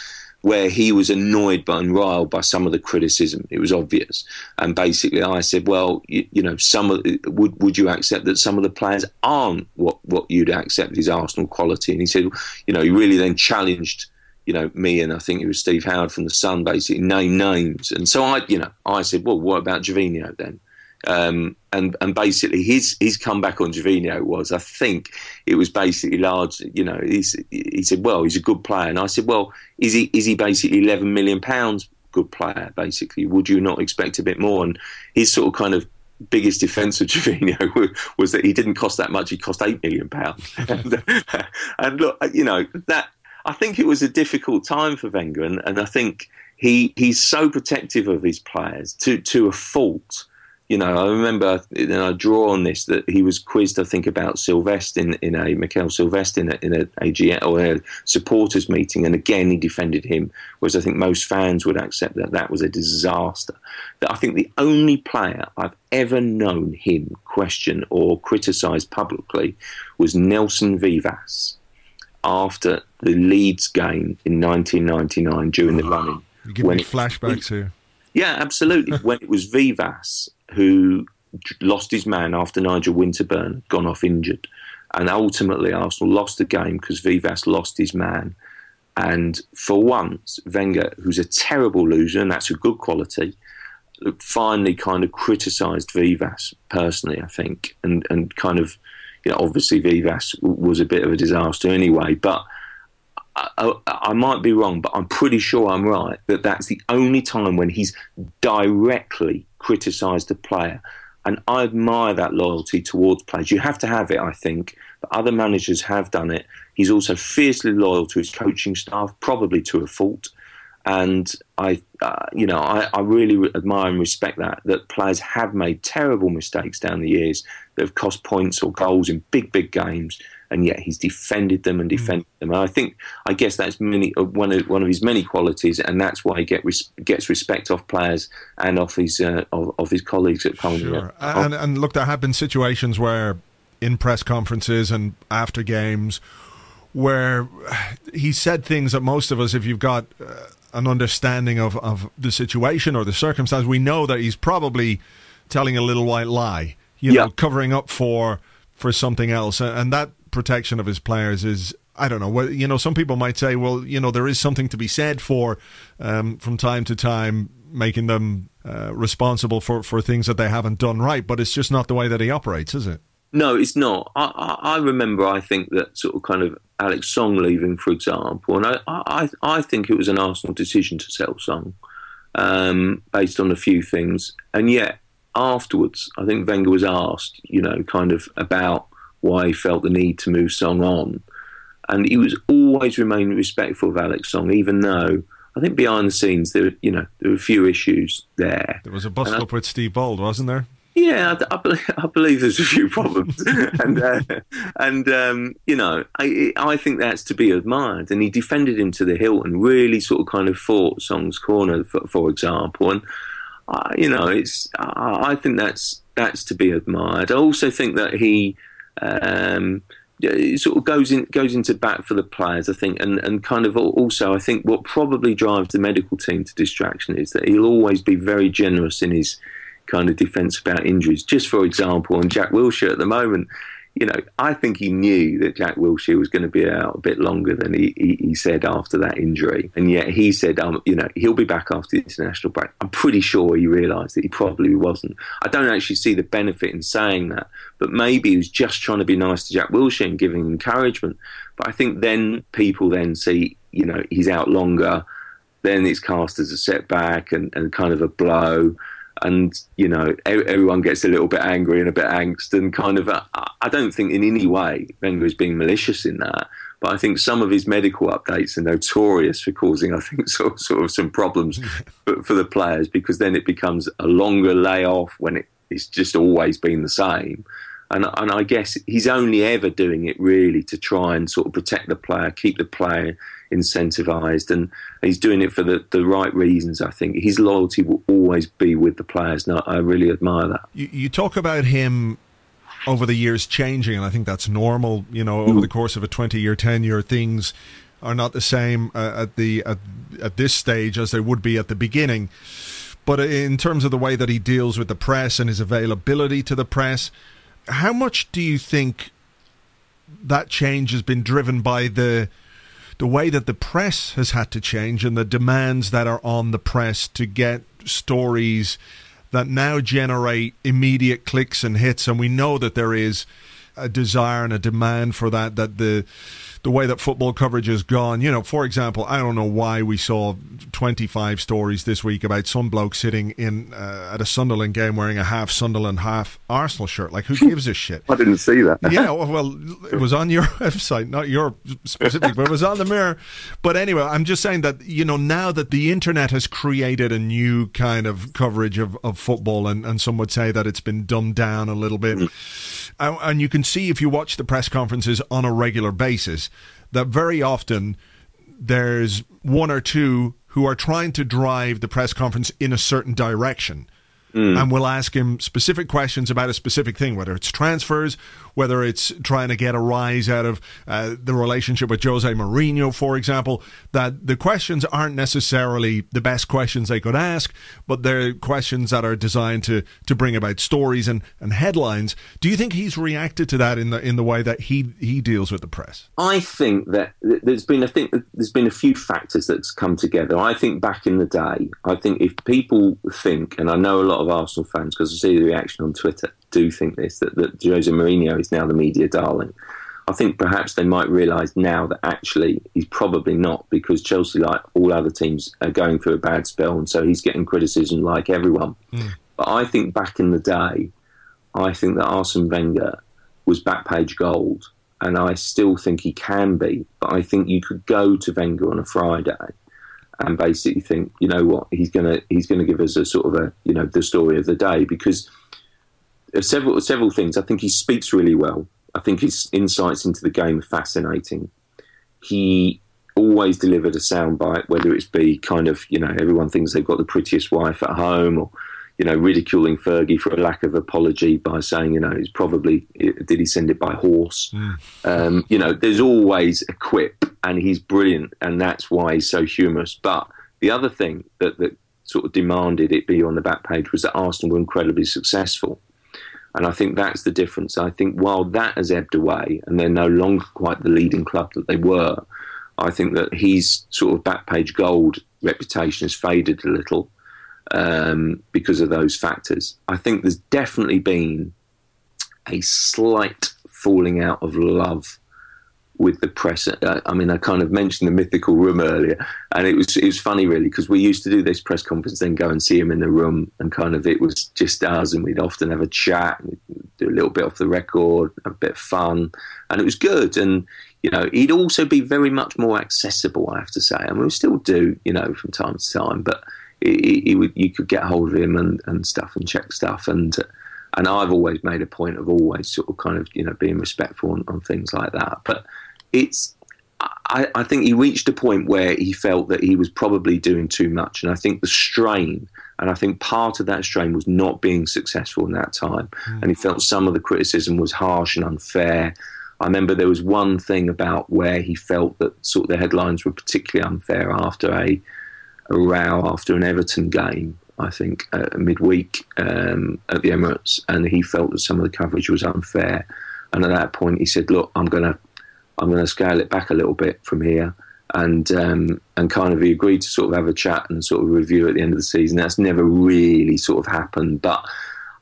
where he was annoyed by and riled by some of the criticism. It was obvious, and basically, I said, "Well, you, you, know, some of would would you accept that some of the players aren't what what you'd accept is Arsenal quality?" And he said, "You know, he really then challenged." you know, me and I think it was Steve Howard from the Sun basically name names, and so I, you know, I said, well, what about Gervinho then? Um, and and basically his his comeback on Gervinho was, I think it was basically large. You know, he said, well, he's a good player, and I said, well, is he is he basically eleven million pounds good player? Basically, would you not expect a bit more? And his sort of kind of biggest defence of Gervinho was that he didn't cost that much. He cost eight million pounds. and, and, look, you know that I think it was a difficult time for Wenger, and, and I think he he's so protective of his players to to a fault you know, I remember, and I draw on this, that he was quizzed, I think, about Silvestre in, in a, Michael Silvestre in a, in a AGM or a supporters meeting. And again, he defended him, whereas I think most fans would accept that that was a disaster. That I think the only player I've ever known him question or criticise publicly was Nelson Vivas after the Leeds game in 1999 during the ah, running. You give me flashbacks here. Yeah, absolutely. when it was Vivas who lost his man after Nigel Winterburn had gone off injured. And ultimately, Arsenal lost the game because Vivas lost his man. And for once, Wenger, who's a terrible loser, and that's a good quality, finally kind of criticised Vivas personally, I think, and, and kind of, you know, obviously Vivas was a bit of a disaster anyway, but I, I, might be wrong, but I'm pretty sure I'm right that that's the only time when he's directly criticised a player. And I admire that loyalty towards players. You have to have it, I think, but other managers have done it. He's also fiercely loyal to his coaching staff, probably to a fault. And I, uh, you know, I, I really admire and respect that that players have made terrible mistakes down the years that have cost points or goals in big, big games and yet he's defended them and mm. defended mm. them. And I think, I guess that's many, uh, one of one of his many qualities, and that's why he get res, gets respect off players and off his uh, of, of, his colleagues at Colney. Sure. And, and look, there have been situations where in press conferences and after games where he said things that most of us, if you've got uh, an understanding of, of the situation or the circumstance, we know that he's probably telling a little white lie, you know, covering up for for something else, and that protection of his players is I don't know. You know, some people might say, well, you know, there is something to be said for um, from time to time making them uh, responsible for, for things that they haven't done right, but it's just not the way that he operates, is it? No, it's not. I, I, I remember, I think that sort of kind of Alex Song leaving, for example, and I, I, I think it was an Arsenal decision to sell Song um, based on a few things, and yet afterwards, I think Wenger was asked, you know, kind of about why he felt the need to move Song on. And he was always remained respectful of Alex Song, even though I think behind the scenes there, you know, there were a few issues there. There was a bust up with Steve Bould, wasn't there? Yeah, I, I, believe, I believe, there's a few problems, and uh, and um, you know, I I think that's to be admired. And he defended him to the hilt and really sort of kind of fought Song's corner, for, for example. And uh, you know, it's I think that's that's to be admired. I also think that he um, it sort of goes in goes into bat for the players, I think, and, and kind of also I think what probably drives the medical team to distraction is that he'll always be very generous in his kind of defence about injuries. Just for example, on Jack Wilshere at the moment, you know, I think he knew that Jack Wilshere was going to be out a bit longer than he, he, he said after that injury. And yet he said, um, you know, he'll be back after the international break. I'm pretty sure he realised that he probably wasn't. I don't actually see the benefit in saying that, but maybe he was just trying to be nice to Jack Wilshere and giving encouragement. But I think then people then see, you know, he's out longer. Then it's cast as a setback and, and kind of a blow and you know everyone gets a little bit angry and a bit angst and kind of uh, I don't think in any way Wenger is being malicious in that but I think some of his medical updates are notorious for causing I think sort of, sort of some problems for, for, the players because then it becomes a longer layoff when it, it's just always been the same. And, and I guess he's only ever doing it really to try and sort of protect the player keep the player incentivized and he's doing it for the, the right reasons I think. His loyalty will always be with the players and I, really admire that. You, you, talk about him over the years changing and I think that's normal you know over mm. the course of a 20 year tenure things are not the same uh, at the at, at this stage as they would be at the beginning. But in terms of the way that he deals with the press and his availability to the press how much do you think that change has been driven by the the way that the press has had to change and the demands that are on the press to get stories that now generate immediate clicks and hits. And we know that there is a desire and a demand for that, that the the way that football coverage has gone. You know, for example, I don't know why we saw 25 stories this week about some bloke sitting in uh, at a Sunderland game wearing a half Sunderland, half Arsenal shirt. Like, who gives a shit? I didn't see that. yeah, well, it was on your website, not your specific, but it was on the mirror. But anyway, I'm just saying that, you know, now that the internet has created a new kind of coverage of, of football, and, and some would say that it's been dumbed down a little bit. And you can see if you watch the press conferences on a regular basis that very often there's one or two who are trying to drive the press conference in a certain direction. Mm. And we'll ask him specific questions about a specific thing, whether it's transfers, whether it's trying to get a rise out of uh, the relationship with Jose Mourinho, for example, that the questions aren't necessarily the best questions they could ask, but they're questions that are designed to to bring about stories and, and headlines. Do you think he's reacted to that in the in the way that he he deals with the press? I think that there's been I think there's been a few factors that's come together. I think back in the day, I think if people think, and I know a lot of Arsenal fans because I see the reaction on Twitter, do think this that, that Jose Mourinho is now the media darling. I think perhaps they might realise now that actually he's probably not because Chelsea, like all other teams, are going through a bad spell, and so he's getting criticism like everyone. Mm. But I think back in the day, I think that Arsene Wenger was back page gold, and I still think he can be. But I think you could go to Wenger on a Friday and basically think, you know what, he's gonna he's gonna give us a sort of a you know the story of the day because several several things. I think he speaks really well. I think his insights into the game are fascinating. He always delivered a soundbite, whether it's be kind of you know everyone thinks they've got the prettiest wife at home, or you know ridiculing Fergie for a lack of apology by saying you know it's probably did he send it by horse? Mm. Um, you know, there's always a quip, and he's brilliant, and that's why he's so humorous. But the other thing that that sort of demanded it be on the back page was that Arsenal were incredibly successful. And I think that's the difference. I think while that has ebbed away and they're no longer quite the leading club that they were, I think that his sort of back page gold reputation has faded a little um, because of those factors. I think there's definitely been a slight falling out of love with the press. Uh, I mean, I kind of mentioned the mythical room earlier, and it was it was funny really because we used to do this press conference, then go and see him in the room, and kind of it was just us, and we'd often have a chat, do a little bit off the record, a bit of fun, and it was good. And you know, he'd also be very much more accessible, I have to say, and we still do, you know, from time to time, but. He, he would, you could get hold of him and, and stuff and check stuff and and I've always made a point of always sort of kind of you know being respectful on, on things like that. But it's I, I, think he reached a point where he felt that he was probably doing too much, and I think the strain, and I think part of that strain was not being successful in that time, mm. and he felt some of the criticism was harsh and unfair. I remember there was one thing about where he felt that sort of the headlines were particularly unfair after a, a row after an Everton game. I think uh, midweek um, at the Emirates, and he felt that some of the coverage was unfair. And at that point, he said, "Look, I'm going to I'm going to scale it back a little bit from here. And um, and kind of he agreed to sort of have a chat and sort of review at the end of the season. That's never really sort of happened, but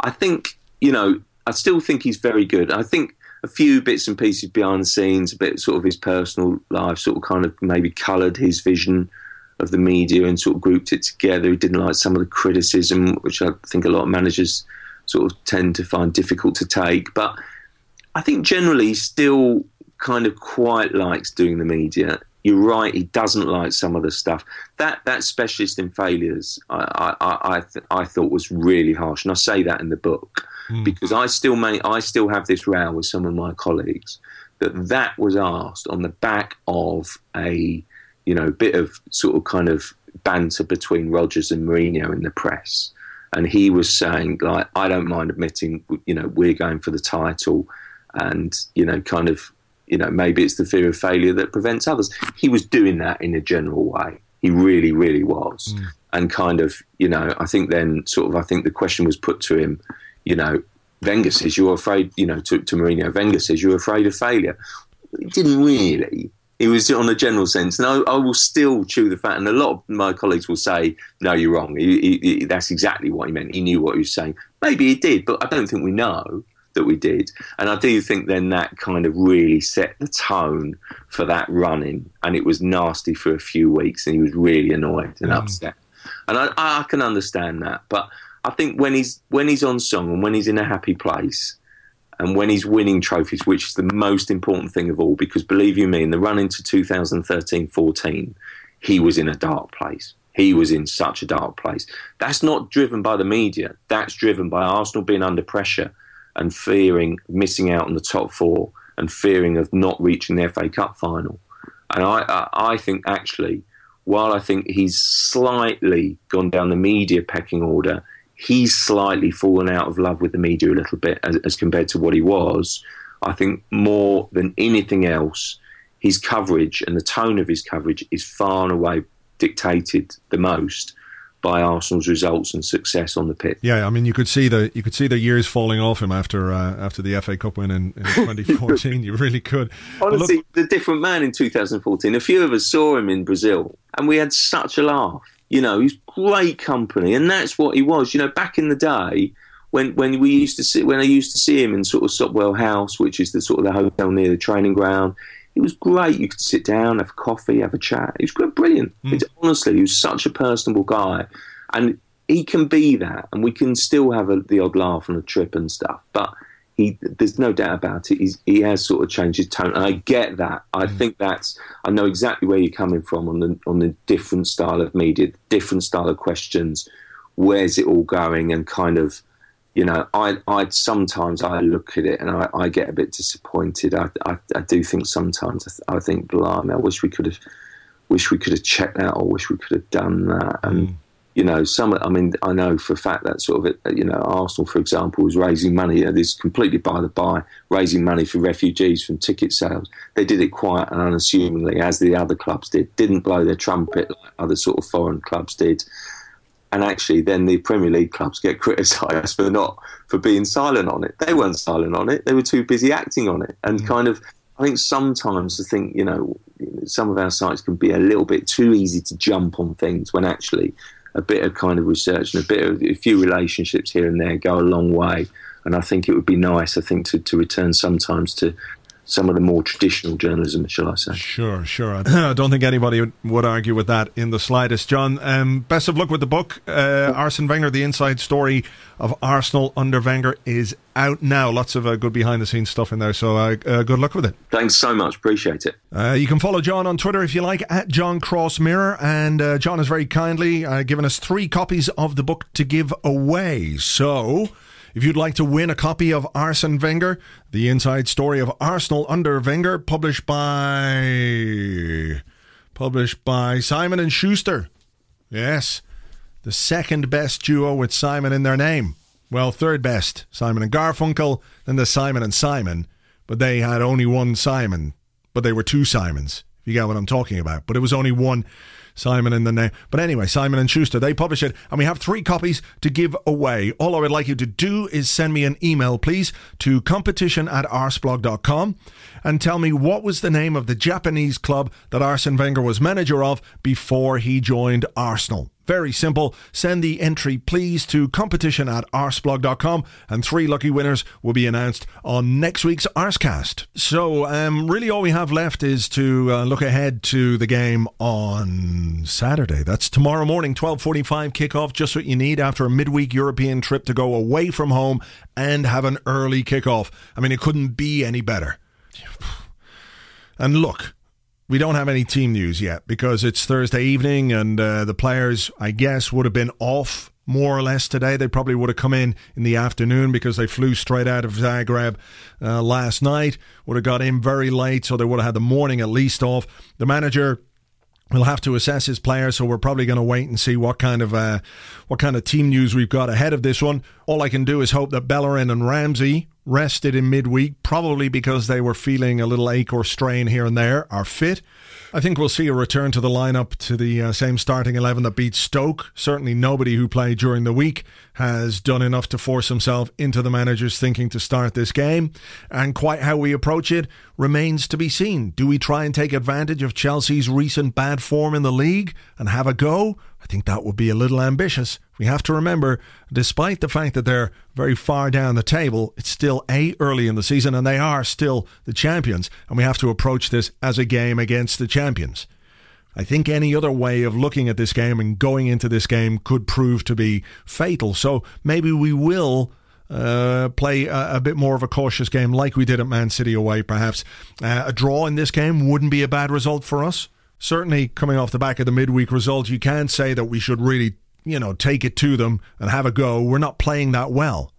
I think you know I still think he's very good. I think a few bits and pieces behind the scenes, a bit sort of his personal life, sort of kind of maybe coloured his vision of the media and sort of grouped it together. He didn't like some of the criticism, which I think a lot of managers sort of tend to find difficult to take. But I think generally still kind of quite likes doing the media. You're right; he doesn't like some of the stuff. That that specialist in failures, I I I, th- I thought was really harsh, and I say that in the book mm. because I still may I still have this row with some of my colleagues that that was asked on the back of a you know bit of sort of kind of banter between Rodgers and Mourinho in the press, and he was saying like I don't mind admitting you know we're going for the title, and you know kind of you know, maybe it's the fear of failure that prevents others. He was doing that in a general way. He really, really was. Mm. And kind of, you know, I think then sort of, I think the question was put to him, you know, Wenger says you're afraid, you know, to, to Mourinho, Wenger says you're afraid of failure. It didn't really, He was on a general sense. And I, I, will still chew the fat. And a lot of my colleagues will say, no, you're wrong. He, he, he, that's exactly what he meant. He knew what he was saying. Maybe he did, but I don't think we know that we did. And I do think then that kind of really set the tone for that running. And it was nasty for a few weeks. And he was really annoyed and mm. upset. And I, I can understand that. But I think when he's when he's on song and when he's in a happy place, and when he's winning trophies, which is the most important thing of all, because believe you me, in the run into 2013 14, he was in a dark place. He was in such a dark place. That's not driven by the media. That's driven by Arsenal being under pressure and fearing missing out on the top four and fearing of not reaching the FA Cup final. And I, I think actually, while I think he's slightly gone down the media pecking order, he's slightly fallen out of love with the media a little bit as, as compared to what he was. I think more than anything else, his coverage and the tone of his coverage is far and away dictated the most by Arsenal's results and success on the pitch. Yeah, I mean, you could see the you could see the years falling off him after uh, after the FA Cup win in, in 2014. you really could. Honestly, look, the different man in 2014. A few of us saw him in Brazil, and we had such a laugh. You know, he's great company, and that's what he was. You know, back in the day when when we used to see when I used to see him in sort of Sopwell House, which is the sort of the hotel near the training ground. It was great. You could sit down, have coffee, have a chat. It was great, brilliant. Mm. honestly, he was such a personable guy, and he can be that, and we can still have a, the odd laugh on a trip and stuff. But he, there's no doubt about it. He's, he has sort of changed his tone, and I get that. I mm. think that's. I know exactly where you're coming from on the on the different style of media, different style of questions. Where's it all going? And kind of, you know, I I sometimes I look at it and I, I get a bit disappointed. I, I, I do think sometimes I, I think, blimey, I wish we could have, wish we could have checked that, or wish we could have done that, and. Mm you know, some. I mean, I know for a fact that sort of, you know, Arsenal, for example, was raising money. Uh, this completely by the by, raising money for refugees from ticket sales. They did it quiet and unassumingly, as the other clubs did. Didn't blow their trumpet like other sort of foreign clubs did. And actually, then the Premier League clubs get criticised for not for being silent on it. They weren't silent on it. They were too busy acting on it. And kind of, I think sometimes I think you know, some of our sites can be a little bit too easy to jump on things when actually a bit of kind of research and a bit of a few relationships here and there go a long way. And I think it would be nice, I think, to, to return sometimes to some of the more traditional journalism, shall I say? Sure, sure. I don't think anybody would, would argue with that in the slightest. John, um, best of luck with the book. Uh, Arsene Wenger, the inside story of Arsenal under Wenger, is out now. Lots of uh, good behind the scenes stuff in there. So uh, uh good luck with it. Thanks so much. Appreciate it. Uh, you can follow John on Twitter if you like, at John Cross Mirror. And uh, John has very kindly given us three copies of the book to give away. So. If you'd like to win a copy of Arsene Wenger, the inside story of Arsenal under Wenger, published by published by Simon and Schuster. Yes, the second best duo with Simon in their name. Well, third best, Simon and Garfunkel, then the Simon and Simon, but they had only one Simon, but they were two Simons. If you get what I'm talking about, but it was only one Simon in the name. But anyway, Simon and Schuster, they publish it, and we have three copies to give away. All I would like you to do is send me an email, please, to competition at arseblog.com and tell me what was the name of the Japanese club that Arsene Wenger was manager of before he joined Arsenal. Very simple. Send the entry, please, to competition at arseblog.com, and three lucky winners will be announced on next week's Arsecast. So, um, really, all we have left is to uh, look ahead to the game on Saturday. That's tomorrow morning, 12:45 kickoff. Just what you need after a midweek European trip to go away from home and have an early kickoff. I mean, it couldn't be any better. And look, we don't have any team news yet because it's Thursday evening and uh, the players, I guess, would have been off more or less today. They probably would have come in in the afternoon because they flew straight out of Zagreb uh, last night. Would have got in very late, so they would have had the morning at least off. The manager We'll have to assess his players, so we're probably going to wait and see what kind of uh, what kind of team news we've got ahead of this one. all I can do is hope that Bellerin and Ramsey, rested in midweek, probably because they were feeling a little ache or strain here and there, are fit. I think we'll see a return to the lineup to the uh, same starting 11 that beat Stoke. Certainly nobody who played during the week has done enough to force himself into the manager's thinking to start this game. And quite how we approach it remains to be seen. Do we try and take advantage of Chelsea's recent bad form in the league and have a go? I think that would be a little ambitious. We have to remember, despite the fact that they're very far down the table, it's still A, early in the season, and they are still the champions, and we have to approach this as a game against the champions. I think any other way of looking at this game and going into this game could prove to be fatal. So maybe we will uh, play a, a, bit more of a cautious game like we did at Man City away, perhaps. Uh, a draw in this game wouldn't be a bad result for us. Certainly, coming off the back of the midweek result, you can say that we should really you know, take it to them and have a go. We're not playing that well.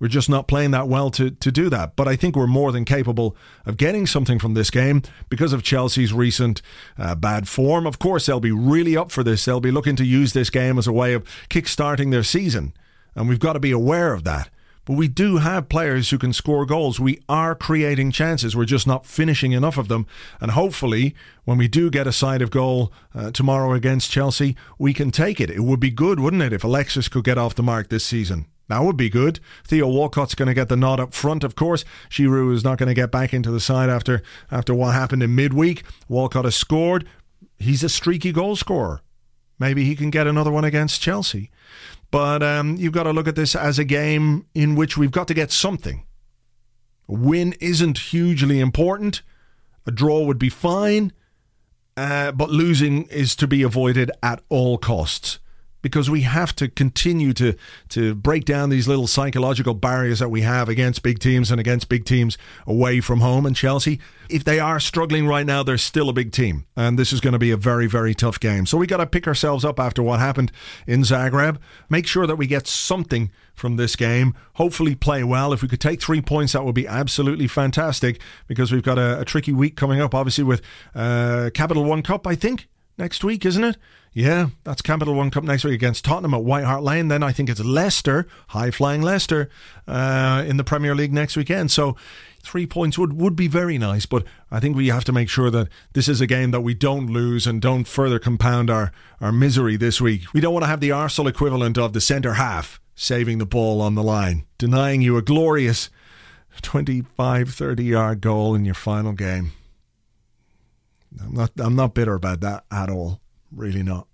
We're just not playing that well to, to do that. But I think we're more than capable of getting something from this game because of Chelsea's recent uh, bad form. Of course, they'll be really up for this. They'll be looking to use this game as a way of kick-starting their season. And we've got to be aware of that. But we do have players who can score goals. We are creating chances. We're just not finishing enough of them. And hopefully, when we do get a side of goal uh, tomorrow against Chelsea, we can take it. It would be good, wouldn't it, if Alexis could get off the mark this season? That would be good. Theo Walcott's going to get the nod up front, of course. Giroud is not going to get back into the side after after what happened in midweek. Walcott has scored. He's a streaky goal scorer. Maybe he can get another one against Chelsea. But um, you've got to look at this as a game in which we've got to get something. A win isn't hugely important. A draw would be fine. Uh, but losing is to be avoided at all costs because we have to continue to to break down these little psychological barriers that we have against big teams and against big teams away from home. And Chelsea, if they are struggling right now, they're still a big team, and this is going to be a very very tough game. So we got to pick ourselves up after what happened in Zagreb. Make sure that we get something from this game. Hopefully, play well. If we could take three points, that would be absolutely fantastic because we've got a, a tricky week coming up. Obviously, with uh, Capital One Cup, I think next week, isn't it? Yeah, that's Capital One Cup next week against Tottenham at White Hart Lane. Then I think it's Leicester, high flying Leicester, uh, in the Premier League next weekend. So three points would, would be very nice, but I think we have to make sure that this is a game that we don't lose and don't further compound our, our misery this week. We don't want to have the Arsenal equivalent of the centre half saving the ball on the line, denying you a glorious 25 30 yard goal in your final game. I'm not I'm not bitter about that at all. Really not.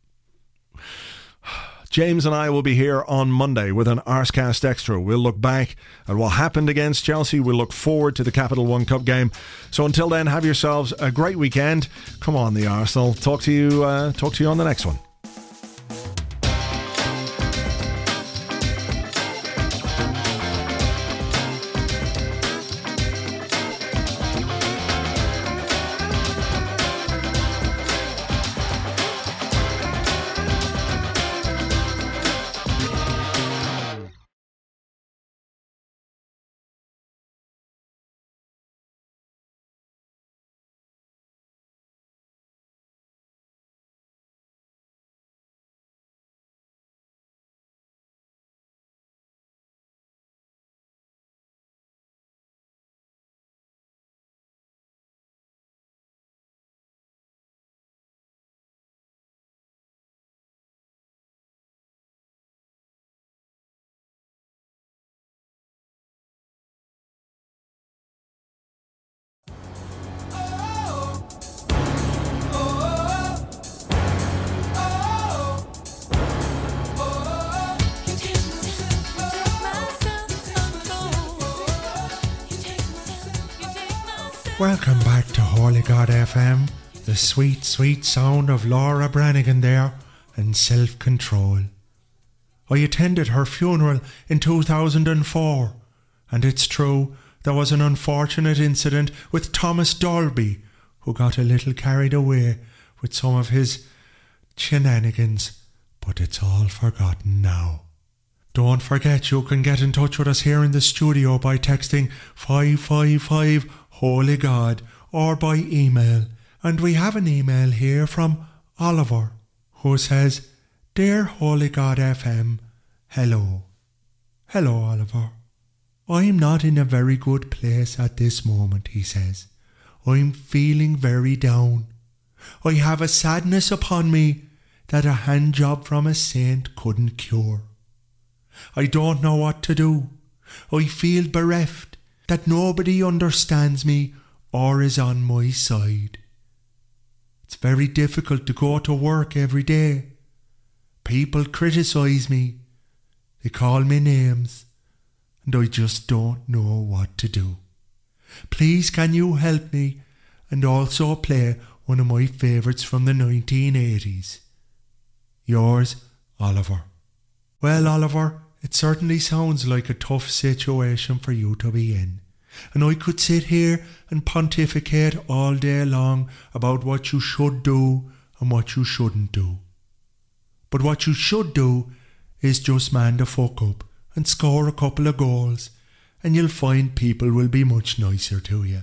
James and I will be here on Monday with an Arsecast Extra. We'll look back at what happened against Chelsea. We'll look forward to the Capital One Cup game. So until then, have yourselves a great weekend. Come on, the Arsenal. Talk to you. Uh, talk to you on the next one. Back to Holy God FM, the sweet, sweet sound of Laura Branigan there and self control. I attended her funeral in 2004, and it's true, there was an unfortunate incident with Thomas Dolby, who got a little carried away with some of his shenanigans, but it's all forgotten now. Don't forget you can get in touch with us here in the studio by texting 555 Holy God, or by email. And we have an email here from Oliver, who says, Dear Holy God FM, hello. Hello, Oliver. I'm not in a very good place at this moment, he says. I'm feeling very down. I have a sadness upon me that a hand job from a saint couldn't cure. I don't know what to do. I feel bereft that nobody understands me or is on my side. It's very difficult to go to work every day. People criticise me. They call me names. And I just don't know what to do. Please can you help me and also play one of my favourites from the 1980s? Yours, Oliver. Well, Oliver, it certainly sounds like a tough situation for you to be in. And I could sit here and pontificate all day long about what you should do and what you shouldn't do. But what you should do is just man the fuck up and score a couple of goals, and you'll find people will be much nicer to you.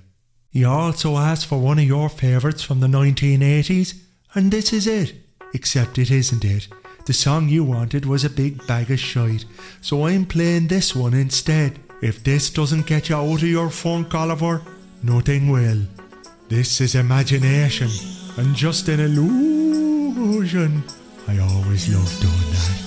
You also asked for one of your favourites from the 1980s, and this is it. Except it isn't it. The song you wanted was a big bag of shite, so I'm playing this one instead. If this doesn't get you out of your funk, Oliver, nothing will. This is imagination and just an illusion. I always love doing that.